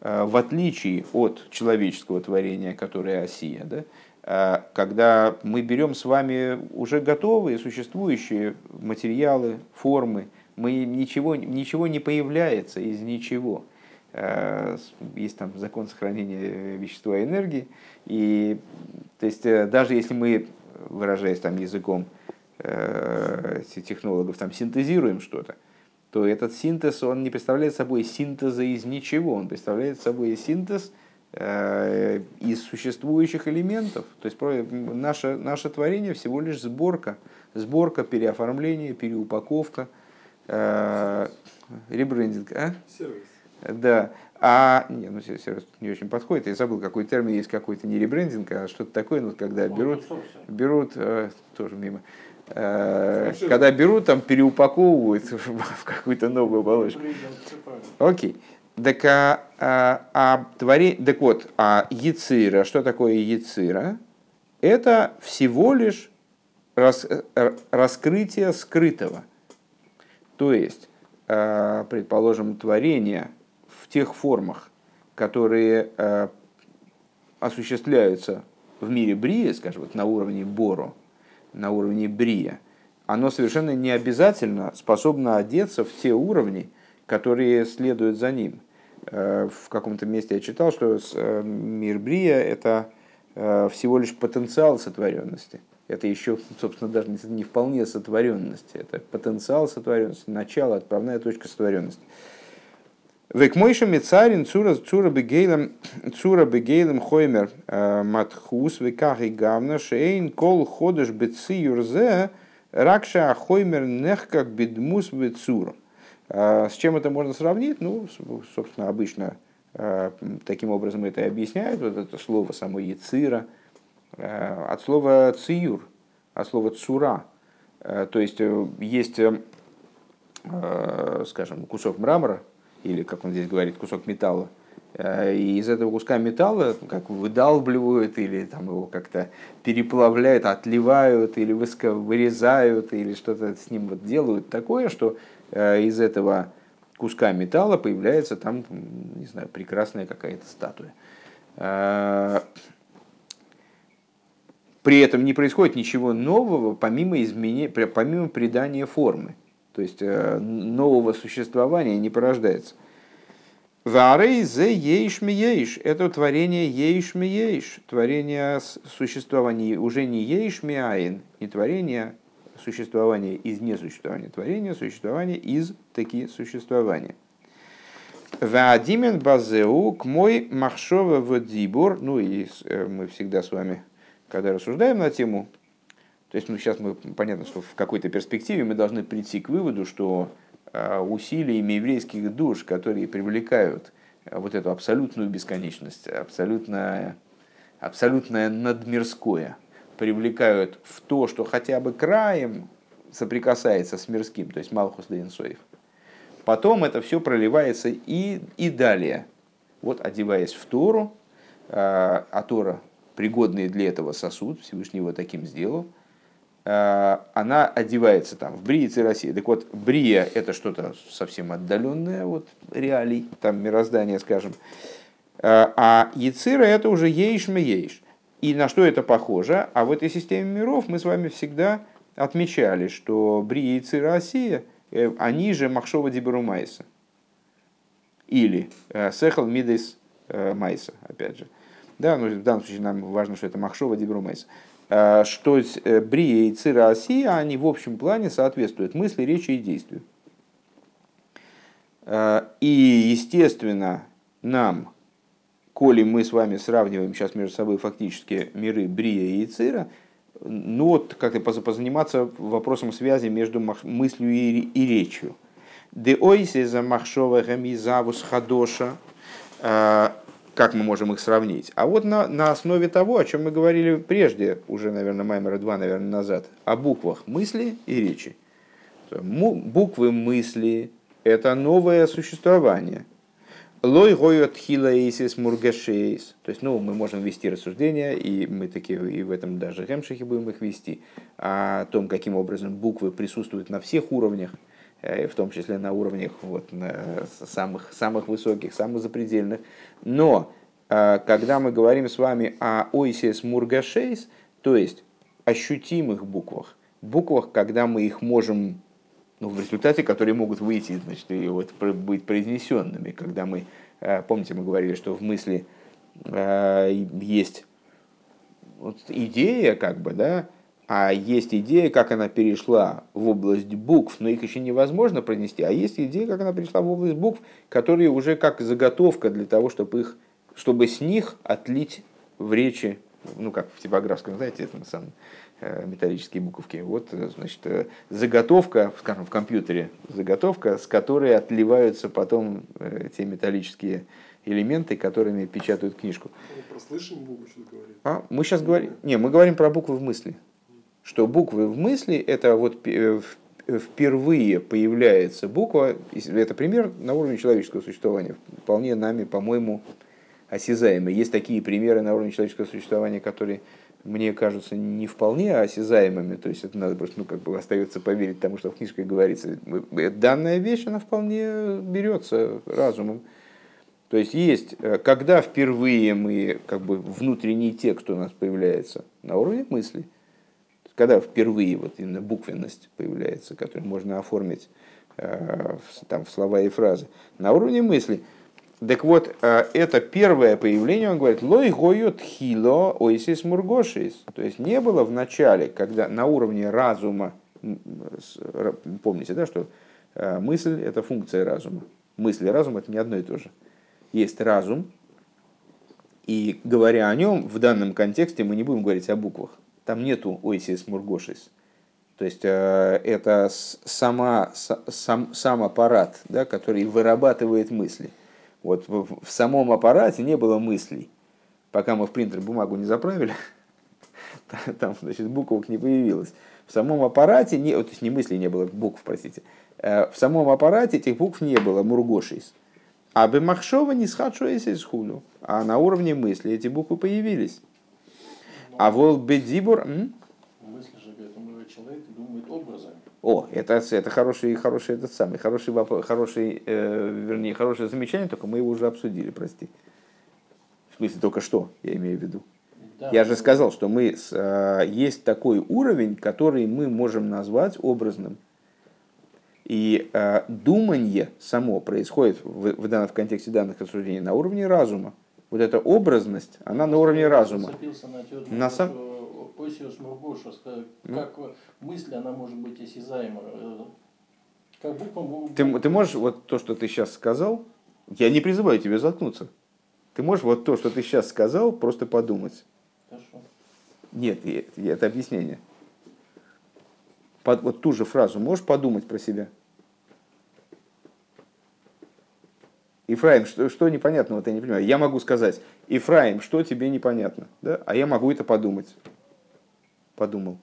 А, в отличие от человеческого творения, которое осия, да, а, когда мы берем с вами уже готовые, существующие материалы, формы, мы ничего, ничего не появляется из ничего – Э, есть там закон сохранения вещества и энергии. И, то есть, э, даже если мы, выражаясь там языком э, технологов, там синтезируем что-то, то этот синтез, он не представляет собой синтеза из ничего, он представляет собой синтез из существующих элементов. То есть наше, наше творение всего лишь сборка, сборка, переоформление, переупаковка, ребрендинг. А? Сервис. Да. А, не, ну сервис не очень подходит. Я забыл, какой термин есть какой-то не ребрендинг, а что-то такое, ну, когда берут, берут, э, тоже мимо, э, когда берут, там переупаковывают в какую-то новую оболочку. Окей. Так, а, а, а твори, так вот, а яцира, что такое яцира? Это всего лишь рас, э, раскрытие скрытого. То есть, предположим, творения в тех формах, которые осуществляются в мире Брия, скажем, вот на уровне Боро, на уровне Брия, оно совершенно не обязательно способно одеться в те уровни, которые следуют за ним. Э, в каком-то месте я читал, что э, мир Брия – это э, всего лишь потенциал сотворенности. Это еще, собственно, даже не вполне сотворенность. Это потенциал сотворенности, начало, отправная точка сотворенности. Век мойша мецарин цура цура бегейлем цура бегейлем хоймер матхус веках и гавна шейн кол ходыш беци юрзе ракша хоймер нех как бедмус бецура. С чем это можно сравнить? Ну, собственно, обычно таким образом это и объясняют. Вот это слово само яцира от слова циюр, от слова цура. То есть есть, скажем, кусок мрамора, или, как он здесь говорит, кусок металла. Э, и из этого куска металла как выдалбливают или там его как-то переплавляют, отливают или вырезают или что-то с ним вот делают такое, что э, из этого куска металла появляется там, не знаю, прекрасная какая-то статуя. Э, при этом не происходит ничего нового, помимо, изменения, помимо придания формы. То есть э, нового существования не порождается. Варей зе ейш ейш. Это творение ейш ейш. Творение существования уже не ейш айн, не творение существования из несуществования. Творение существования из таки существования. Ваадимен базеу к мой махшова вадибур. Ну и э, мы всегда с вами, когда рассуждаем на тему то есть, ну, сейчас мы, понятно, что в какой-то перспективе мы должны прийти к выводу, что а, усилиями еврейских душ, которые привлекают а, вот эту абсолютную бесконечность, абсолютное, абсолютное надмирское, привлекают в то, что хотя бы краем соприкасается с мирским, то есть Малхус Лейнсоев. Потом это все проливается и, и далее. Вот одеваясь в Тору, а, а Тора пригодный для этого сосуд, Всевышний его таким сделал – она одевается там в Брии России. Так вот, Брия это что-то совсем отдаленное от реалий, там мироздания, скажем. Э, а Яцира это уже ейшме ейш. И на что это похоже? А в этой системе миров мы с вами всегда отмечали, что Брия и Россия, э, они же Махшова Диберу Майса. Или Сехал Мидес Майса, опять же. Да, но в данном случае нам важно, что это Махшова Диберу Майса. Э, что э, Брия и Цира Осия, они в общем плане соответствуют мысли, речи и действию. Э, и, естественно, нам, коли мы с вами сравниваем сейчас между собой фактически миры Брия и Цира, ну вот как-то позаниматься вопросом связи между мыслью и, и речью. Де ойсе за махшова гамизавус хадоша как мы можем их сравнить? А вот на, на основе того, о чем мы говорили прежде, уже, наверное, Маймера 2, наверное, назад, о буквах мысли и речи. Буквы мысли – это новое существование. Лой гоет хилаисис мургашейс. То есть, ну, мы можем вести рассуждения, и мы такие, и в этом даже гемшихе будем их вести, о том, каким образом буквы присутствуют на всех уровнях – в том числе на уровнях вот, на самых, самых высоких, самых запредельных. Но э, когда мы говорим с вами о ойсис мургашейс, то есть ощутимых буквах, буквах, когда мы их можем, ну, в результате, которые могут выйти, значит, и вот быть произнесенными, когда мы, э, помните, мы говорили, что в мысли есть вот идея, как бы, да, а есть идея, как она перешла в область букв, но их еще невозможно пронести, а есть идея, как она перешла в область букв, которые уже как заготовка для того, чтобы, их, чтобы с них отлить в речи, ну как в типографском, знаете, это на самом э, металлические буковки. Вот, э, значит, э, заготовка, скажем, в компьютере, заготовка, с которой отливаются потом те металлические элементы, которыми печатают книжку. Про слышим буквы что говорит? А, мы сейчас говорим... Не, мы говорим про буквы в мысли что буквы в мысли это вот э, впервые появляется буква, это пример на уровне человеческого существования, вполне нами, по-моему, осязаемый. Есть такие примеры на уровне человеческого существования, которые мне кажутся не вполне осязаемыми, то есть это надо просто, ну, как бы остается поверить тому, что в книжке говорится. Данная вещь, она вполне берется разумом. То есть есть, э, когда впервые мы, как бы, внутренний текст у нас появляется на уровне мысли, когда впервые вот именно буквенность появляется, которую можно оформить э, там, в слова и фразы, на уровне мысли – так вот, э, это первое появление, он говорит, лой гойот хило ойсис мургошис. То есть не было в начале, когда на уровне разума, помните, да, что э, мысль – это функция разума. Мысль и разум – это не одно и то же. Есть разум, и говоря о нем, в данном контексте мы не будем говорить о буквах. Там нету ойсис мургошис. То есть э, это сама, сам, сам аппарат, да, который вырабатывает мысли – вот в, в самом аппарате не было мыслей. Пока мы в принтер бумагу не заправили, там, значит, буквок не появилось. В самом аппарате, не, то есть не мыслей не было, букв, простите. Э, в самом аппарате этих букв не было, мургошис. А Бемахшова не схадшуэс из худу. А на уровне мысли эти буквы появились. А вол бедибур... Мысли же, человек думает образами. О, это, это хороший, хороший, этот самый, хороший, вопрос, хороший, э, вернее, хорошее замечание, только мы его уже обсудили, прости. В смысле, только что, я имею в виду. Да, я же сказал, что мы с, э, есть такой уровень, который мы можем назвать образным. И э, думание само происходит в, в, в контексте данных рассуждений на уровне разума. Вот эта образность, она на уровне разума. На, на сам... Осиус как, ну? как мысль, она может быть осязаема. Э, как буква ты, ты можешь, вот то, что ты сейчас сказал, я не призываю тебя заткнуться. Ты можешь вот то, что ты сейчас сказал, просто подумать. Хорошо. Нет, это объяснение. Под, вот ту же фразу можешь подумать про себя? Ифраим, что, что вот я не понимаю. Я могу сказать, Ифраим, что тебе непонятно? Да? А я могу это подумать подумал.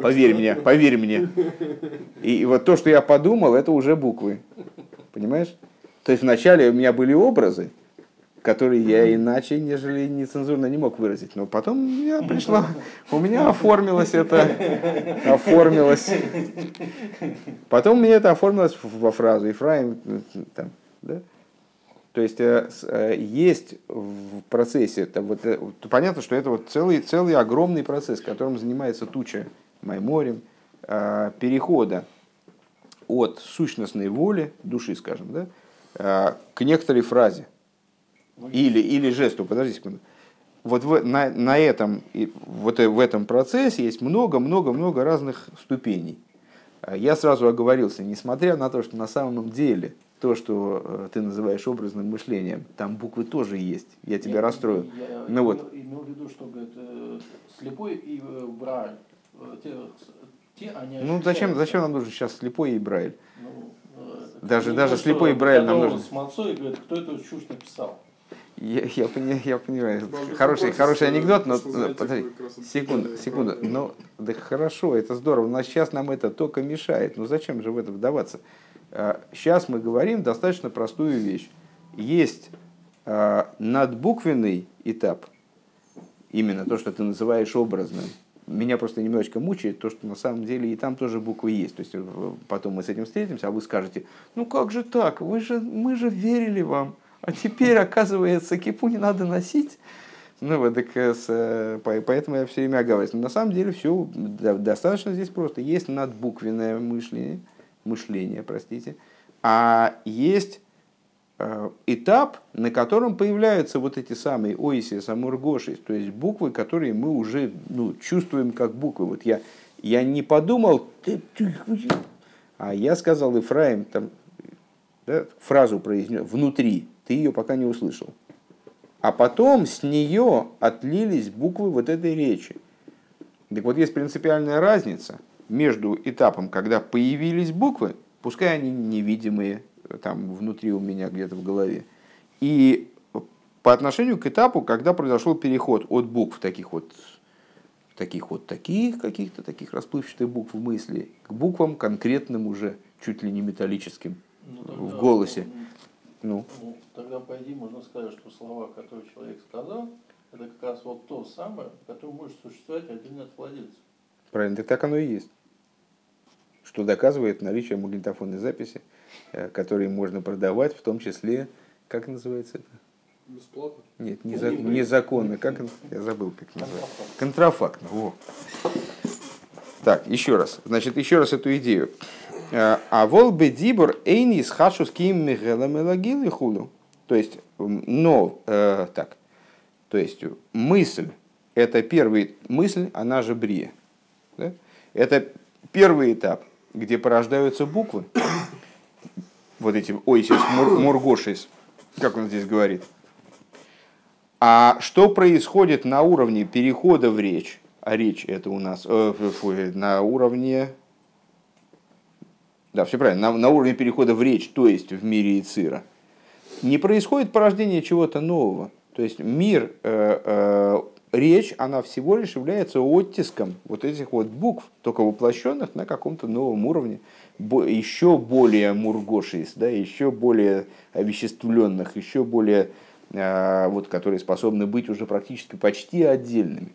Поверь мне, поверь мне. И, и вот то, что я подумал, это уже буквы. Понимаешь? То есть вначале у меня были образы, которые я иначе, нежели нецензурно не мог выразить. Но потом я пришла, у меня оформилось это, оформилось. Потом мне это оформилось во фразу Ефраим, там, да? То есть э, э, есть в процессе, вот, э, понятно, что это вот целый, целый огромный процесс, которым занимается туча Майморем, перехода от сущностной воли, души, скажем, да, к некоторой фразе или, или жесту. Подожди секунду. Вот в, на, на этом, вот в этом процессе есть много-много-много разных ступеней. Я сразу оговорился, несмотря на то, что на самом деле – то, что э, ты называешь образным мышлением, там буквы тоже есть. Я тебя я, расстрою. Я ну, вот. имел в виду, что говорит, э, слепой и э, брайль, те, те они Ну зачем, зачем нам нужен сейчас слепой и брайль? Ну, даже даже то, слепой и брайль нам нужен. С Мацой говорит, кто эту чушь написал? Я, я, понимаю, я понимаю. Хороший, хороший анекдот, но подожди, секунду, секунду. Ну, да хорошо, это здорово. Но сейчас нам это только мешает. Ну зачем же в это вдаваться? Сейчас а, мы говорим достаточно простую вещь. Есть а, надбуквенный этап, именно то, что ты называешь образным. Меня просто немножечко мучает то, что на самом деле и там тоже буквы есть. То есть э, потом мы с этим встретимся, а вы скажете, ну как же так, вы же, мы же верили вам, а теперь, оказывается, кипу не надо носить. Ну вот, так, э, э, поэтому я все время оговариваюсь. Но на самом деле все достаточно здесь просто. Есть надбуквенное мышление – мышления, простите, а есть э, этап, на котором появляются вот эти самые оиси, самургоши, то есть буквы, которые мы уже ну, чувствуем как буквы. Вот я, я не подумал, а я сказал Ифраим, там, да, фразу произнес внутри, ты ее пока не услышал. А потом с нее отлились буквы вот этой речи. Так вот, есть принципиальная разница – между этапом, когда появились буквы, пускай они невидимые, там внутри у меня где-то в голове, и по отношению к этапу, когда произошел переход от букв таких вот таких вот таких каких-то таких расплывчатых букв в мысли к буквам конкретным уже чуть ли не металлическим ну, тогда, в голосе. Ну, ну. Тогда, по идее, можно сказать, что слова, которые человек сказал, это как раз вот то самое, которое может существовать отдельно от владельца. Правильно, так, так оно и есть. Что доказывает наличие магнитофонной записи, э, которые можно продавать, в том числе, как называется это? Бесплатно? Нет, неза- незаконно. Как я забыл, как называется. Контрафактно. Во. Так, еще раз. Значит, еще раз эту идею. Э, А вол бедибор эйни с хашуским михелом и худу. То есть, но, э, так, то есть мысль, это первый мысль, она же брия. Да? Это первый этап, где порождаются буквы. Вот эти ойсис, мур, мургошис, как он здесь говорит. А что происходит на уровне перехода в речь? А речь это у нас э, фу, на уровне... Да, все правильно. На, на уровне перехода в речь, то есть в мире Ицира. Не происходит порождение чего-то нового. То есть мир, э, э, речь, она всего лишь является оттиском вот этих вот букв, только воплощенных на каком-то новом уровне, еще более мургошис, да, еще более овеществленных, еще более, э, вот, которые способны быть уже практически почти отдельными.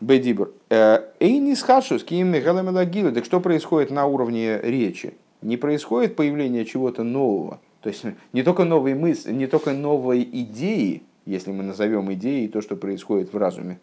Бедибр. Эйнис хашус ким мегаламелагилу. Так что происходит на уровне речи? Не происходит появление чего-то нового. То есть не только новые мысли, не только новые идеи, если мы назовем идеей то, что происходит в разуме,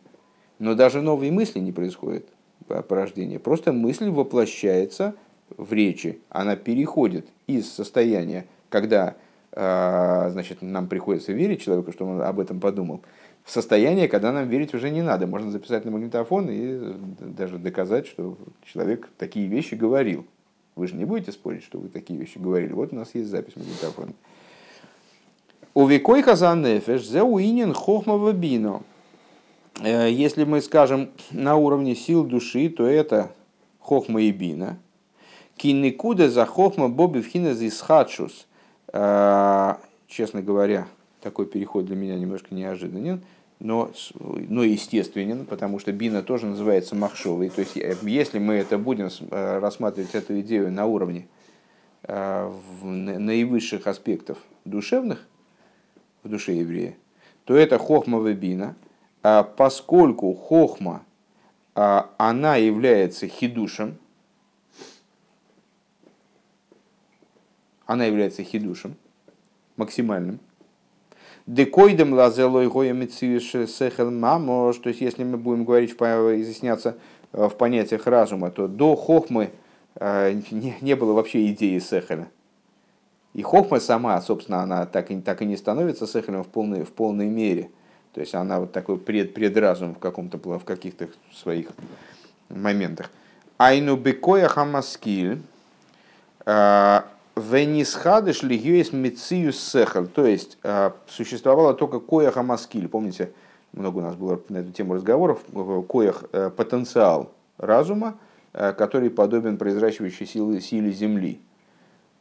но даже новые мысли не происходит по- порождение. Просто мысль воплощается в речи. Она переходит из состояния, когда э, значит, нам приходится верить человеку, что он об этом подумал, в состояние, когда нам верить уже не надо. Можно записать на магнитофон и даже доказать, что человек такие вещи говорил. Вы же не будете спорить, что вы такие вещи говорили. Вот у нас есть запись магнитофона. У Викой Хазанефеш за уинен хохмова бино. Э, Если мы скажем на уровне сил души, то это хохма и бина. Кинникуда за хохма боби вхина зисхадшус. Э, Честно говоря, такой переход для меня немножко неожиданен, но, но естественен, потому что бина тоже называется махшовой. То есть, э, если мы это будем рассматривать эту идею на уровне наивысших аспектов душевных в душе еврея, то это хохма бина, а поскольку хохма а, она является хидушем, она является хидушем, максимальным. Декойдем лазелой сехел мамош, то есть если мы будем говорить, изъясняться э, в понятиях разума, то до хохмы э, не, не было вообще идеи сехеля. И хохма сама, собственно, она так и, так и не становится сехелем в полной, в полной мере. То есть она вот такой пред, предразум в, каком-то, в каких-то своих моментах. Айну бекоя хамаскиль, а, Венисхадыш лигюес мициюс сехал. То есть а, существовало только коях амаскиль. Помните, много у нас было на эту тему разговоров. Коях э, потенциал разума, э, который подобен произращивающей силе, силе Земли.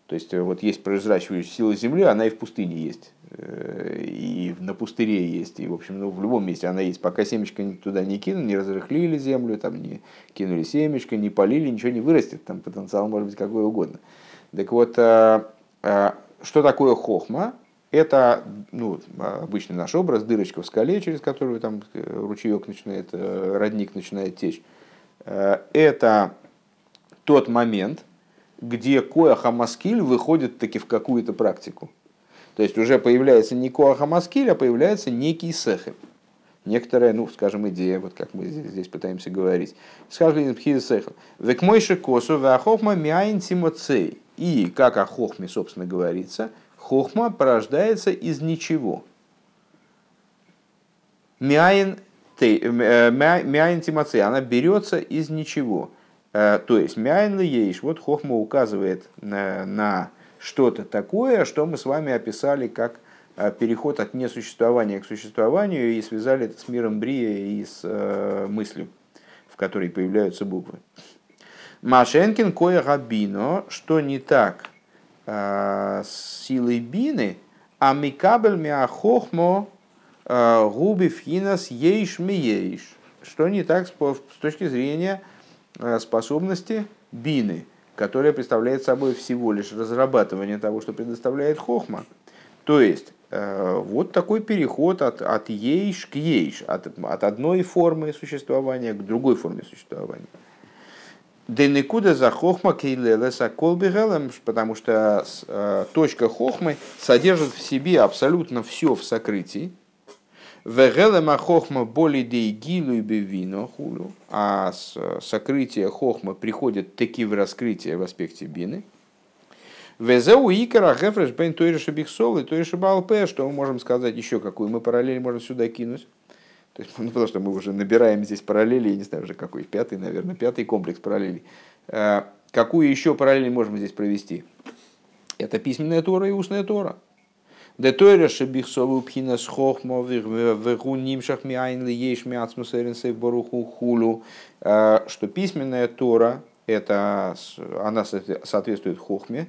То есть э, вот есть произращивающая сила Земли, она и в пустыне есть, э, и на пустыре есть, и в общем, ну, в любом месте она есть. Пока семечко туда не кинули, не разрыхлили землю, там не кинули семечко, не полили, ничего не вырастет, там потенциал может быть какой угодно. Так вот, э, что такое хохма? Это ну, обычный наш образ, дырочка в скале, через которую там ручеек начинает, родник начинает течь. Это тот момент, где коахамаскиль выходит таки в какую-то практику. То есть уже появляется не коахамаскиль, а появляется некий сехель. Некоторая, ну, скажем, идея, вот как мы здесь, пытаемся говорить. Скажем, сехел. Век мойши косу вахохма мяйн тимоцей. И, как о хохме, собственно, говорится, хохма порождается из ничего. Мяйн те- э, мя- мяйн тимоцей, она берется из ничего. Э, То есть мяйн ейш, вот хохма указывает на, на что-то такое, что мы с вами описали как э, переход от несуществования к существованию и связали это с миром Брия и с э, мыслью, в которой появляются буквы. Машенкин кое габино, что не так э, с силой бины, а микабель миахохмо э, губи финас ейш ми ейш. Что не так с точки зрения э, способности бины, которая представляет собой всего лишь разрабатывание того, что предоставляет хохма. То есть Э, вот такой переход от, от ейш к ейш, от, от одной формы существования к другой форме существования. Денекуда за хохма кейлелеса колбигелем, потому что э, точка хохмы содержит в себе абсолютно все в сокрытии. Вегелема хохма боли дейгилу и бевино хулю, а сокрытие хохма приходит таки в раскрытие в аспекте бины. Везеу икара гефреш бен тойреша бихсол и тойреша балпе, что мы можем сказать еще, какую мы параллель можем сюда кинуть. То есть, ну, потому что мы уже набираем здесь параллели, я не знаю уже какой, пятый, наверное, пятый комплекс параллелей. Э, какую еще параллель можем здесь провести? Это письменная Тора и устная Тора. Де тойра шебихсову пхина с хохмо вегу нимшах миайн ли ейш миацмусеринсей баруху хулу, э, что письменная Тора, это, она соответствует хохме,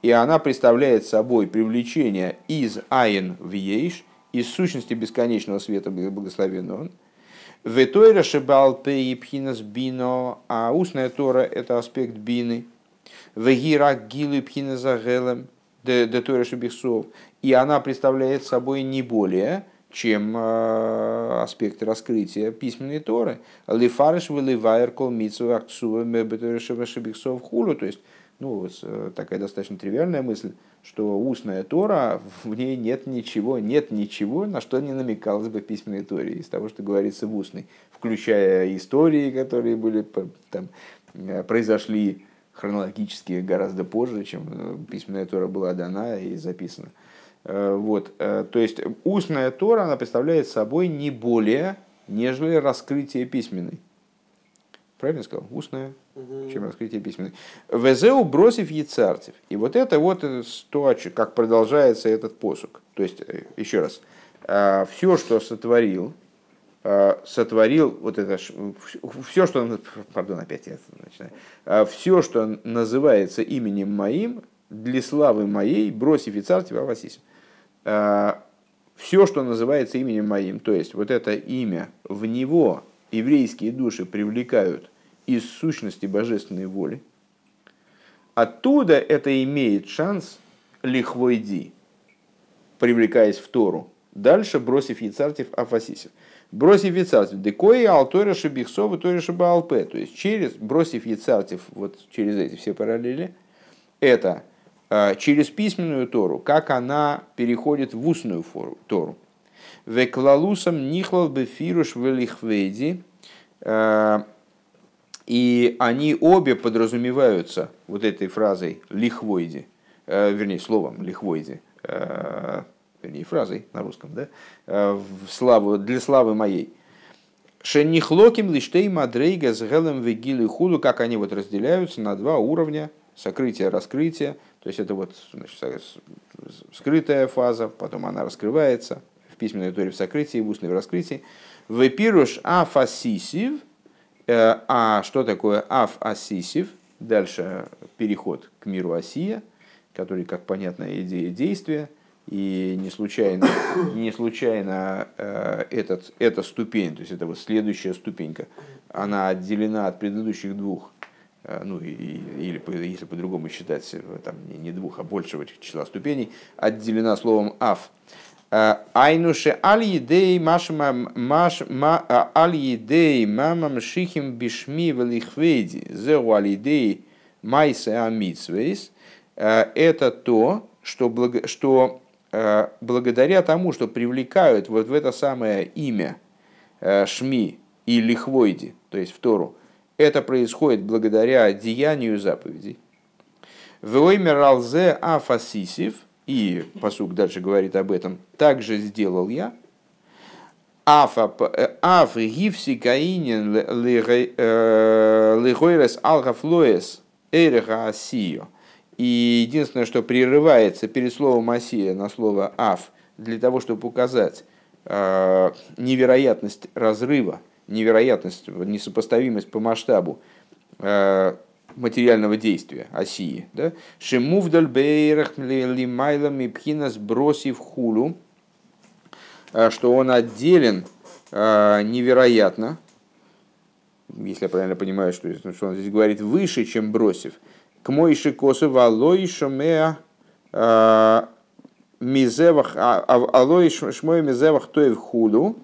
и она представляет собой привлечение из айн в ейш, из сущности бесконечного света благословенного. Ветойра шебалпе и пхинас бино, а устная Тора – это аспект бины. Вегира гилы пхина загелем, де тойра шебихсов. И она представляет собой не более, чем э, аспект раскрытия письменной Торы. Лифарыш выливайер кол митсу акцува мебетойра шебихсов хулу. То есть ну, э, такая достаточно тривиальная мысль, что устная Тора, в ней нет ничего, нет ничего, на что не намекалось бы письменной Торе, из того, что говорится в устной, включая истории, которые были, там, э, произошли хронологически гораздо позже, чем э, письменная Тора была дана и записана. Вот. То есть устная Тора, она представляет собой не более, нежели раскрытие письменной. Правильно сказал? Устная, угу. чем раскрытие письменной. Везеу бросив яцартив. И вот это вот то, как продолжается этот посук. То есть, э, еще раз, э, все, что сотворил, э, сотворил вот это, все, что, пардон, опять я начинаю, все, что называется именем моим, для славы моей, бросив и царствие Авасисим. Все, что называется именем моим, то есть вот это имя, в него еврейские души привлекают из сущности божественной воли, оттуда это имеет шанс лихвойди, привлекаясь в Тору. Дальше бросив яцартив афасисев. Бросив яцартив, декои алтора шабихсов и тора шабаалпе. То есть через, бросив яцартив, вот через эти все параллели, это э, через письменную Тору, как она переходит в устную фору, Тору. Веклалусом нихлал бы фируш велихведи. Э, и они обе подразумеваются вот этой фразой лихвойди, э, вернее, словом лихвойди, вернее, фразой на русском, да, в славу, для славы моей. Шенихлоким лиштей мадрейга с гелем вегилы худу, как они вот разделяются на два уровня, сокрытие, раскрытие, то есть это вот значит, скрытая фаза, потом она раскрывается, в письменной торе в сокрытии, в устной в раскрытии. Вепируш афасисив, э, а что такое афасисив? Дальше переход к миру Осия, который, как понятная идея действия, и не случайно, не случайно э, этот, эта ступень, то есть это вот следующая ступенька, она отделена от предыдущих двух, э, ну и, или если по-другому считать, там не двух, а большего числа ступеней, отделена словом «аф». Айнуше аль-едей аль-едей мамам шихим бишми велихвейди зеу аль-едей майсе амитсвейс это то, что, благо, что э, благодаря тому, что привлекают вот в это самое имя э, Шми и Лихвойди, то есть в Тору, это происходит благодаря деянию заповедей. Воймер алзе афасисив, и посук дальше говорит об этом, также сделал я. Аф гивси каинин лихойрес алгафлоес эреха асио. И единственное, что прерывается перед словом «осия» на слово «аф», для того, чтобы указать э, невероятность разрыва, невероятность, несопоставимость по масштабу э, материального действия, осии. Да? Шимувдаль бейрах лимайлам и пхинас бросив хулу, а, что он отделен невероятно, если я правильно понимаю, что, что он здесь говорит, выше, чем бросив. К мойши косу валой шомеа мизевах, алой шмой мизевах той в худу.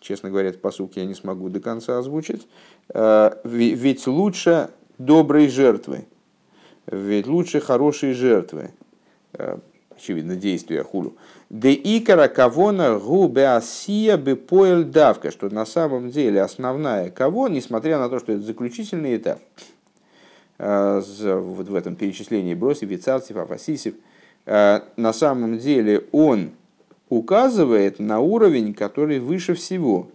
Честно говоря, этот посук я не смогу до конца озвучить. Ведь лучше доброй жертвы. Ведь лучше хорошей жертвы. Очевидно, действия хулу. Де икара кавона губеасия бепоэль давка, что на самом деле основная кого, несмотря на то, что это заключительный этап, вот в этом перечислении бросив, вицарцев, афасисев, на самом деле он указывает на уровень, который выше всего,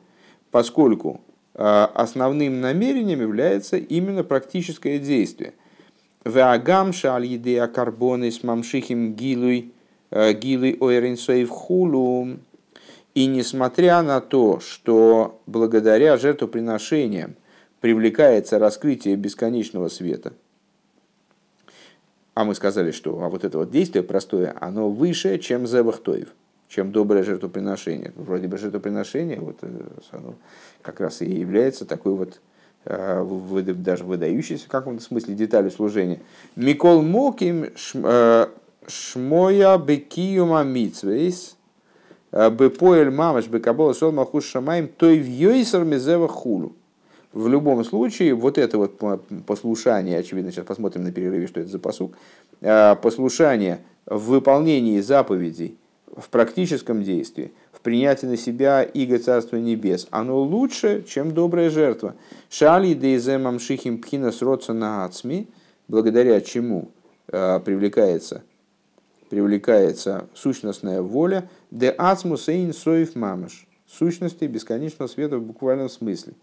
поскольку основным намерением является именно практическое действие. Веагам шаль еде карбоны с мамшихим гилуй Э, Гилы Ойринсоев Хулу. И несмотря на то, что благодаря жертвоприношениям привлекается раскрытие бесконечного света, а мы сказали, что а вот это вот действие простое, оно выше, чем Зевахтоев, чем доброе жертвоприношение. Вроде бы жертвоприношение вот, э, оно как раз и является такой вот э, даже выдающейся в каком-то смысле деталью служения. Микол Моким Шмоя бекиюма митсвейс, э, бепоэль мамаш бекабола сол махуш шамаем, той в йойсер мизева хулу. В любом случае, вот это вот послушание, очевидно, сейчас посмотрим на перерыве, что это за посук, э, послушание в выполнении заповедей, в практическом действии, в принятии на себя иго Царства Небес, оно лучше, чем добрая жертва. Шали дейземам шихим пхинас родца на ацми, благодаря чему э, привлекается привлекается сущностная воля, де ацмус эйн соев мамаш, сущности бесконечного света в буквальном смысле.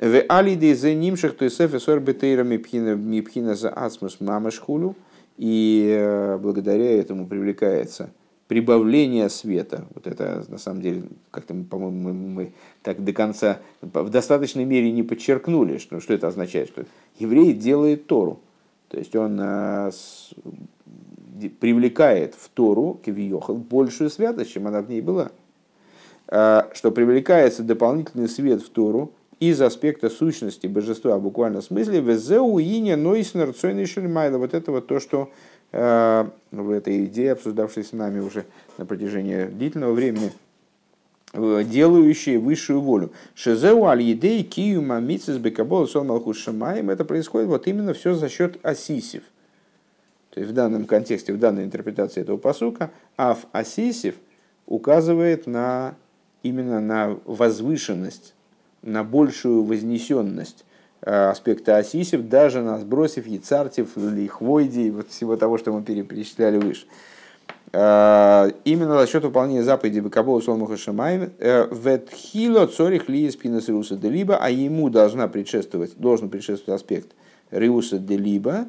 В алиде за нимших то есть мипхина за ацмус мамаш хулю, и э, благодаря этому привлекается прибавление света. Вот это на самом деле, как-то, по-моему, мы так до конца в достаточной мере не подчеркнули, что, что это означает, что еврей делает Тору. То есть он э, привлекает в Тору, Кивиохал, большую святость, чем она в ней была. А, что привлекается дополнительный свет в Тору из аспекта сущности божества в буквальном смысле, везеу иня нойснер цойнишельмайла. Вот это вот то, что а, в этой идее, обсуждавшейся нами уже на протяжении длительного времени, делающие высшую волю. Шезеу аль едей кию мамицис бекабол сон малхус шамаем. Это происходит вот именно все за счет асисев – то есть в данном контексте, в данной интерпретации этого посука, Аф Асисев указывает на, именно на возвышенность, на большую вознесенность э, аспекта Асисев, даже на сбросив Яцартев, Лихвойди, вот всего того, что мы перечисляли выше. Э, именно за счет выполнения заповеди Бекабола Солмуха Шамаем, э, Ветхило Цорих Лиес Пинас Риуса Делиба, а ему должна предшествовать, должен предшествовать аспект Риуса Делиба,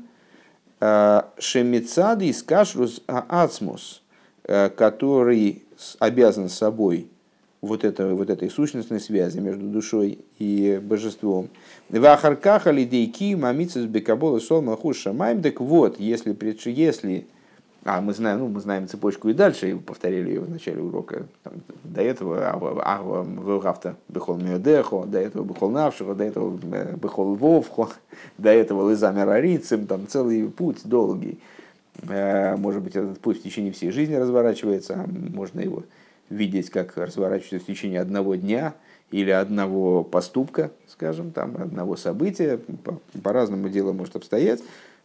Шемицады из Кашрус Ацмус, который обязан собой вот, это, вот этой сущностной связи между душой и божеством. Вахаркаха лидейки мамицис бекабола сол махуш шамаем. Так вот, если, если а мы знаем, ну, мы знаем цепочку и дальше, и повторили ее в начале урока. Там, до этого Агва Вевгавта Бехол Миодехо, до этого Бехол Навшихо, до этого э, Бехол Вовхо, до этого Лизамер Арицем, там целый путь долгий. Э, может быть, этот путь в течение всей жизни разворачивается, а можно его видеть, как разворачивается в течение одного дня или одного поступка, скажем, там, одного события, по-разному дело может обстоять.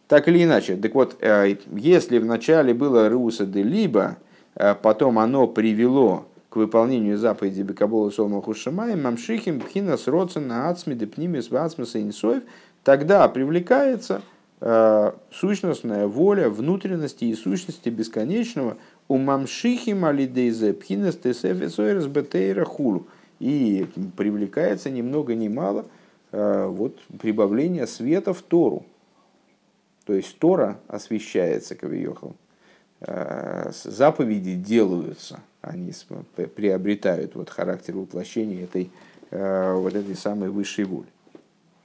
Так или иначе, так вот, э, если вначале было Руса де Либо, э, потом оно привело к выполнению заповеди Бекабола Солма Хушамай, Мамшихим, Пхинас, Роцена, Ацми, Депнимис, Вацмаса, Инсоев, тогда привлекается э, сущностная воля внутренности и сущности бесконечного у Мамшихим Алидейзе, Пхинас, Тесеф, Сойрес, Бетейра, Хулу. И привлекается ни много ни мало вот, прибавление света в Тору. То есть Тора освещается Кавиохал, э, заповеди делаются, они приобретают вот характер воплощения этой, э, вот этой самой высшей воли.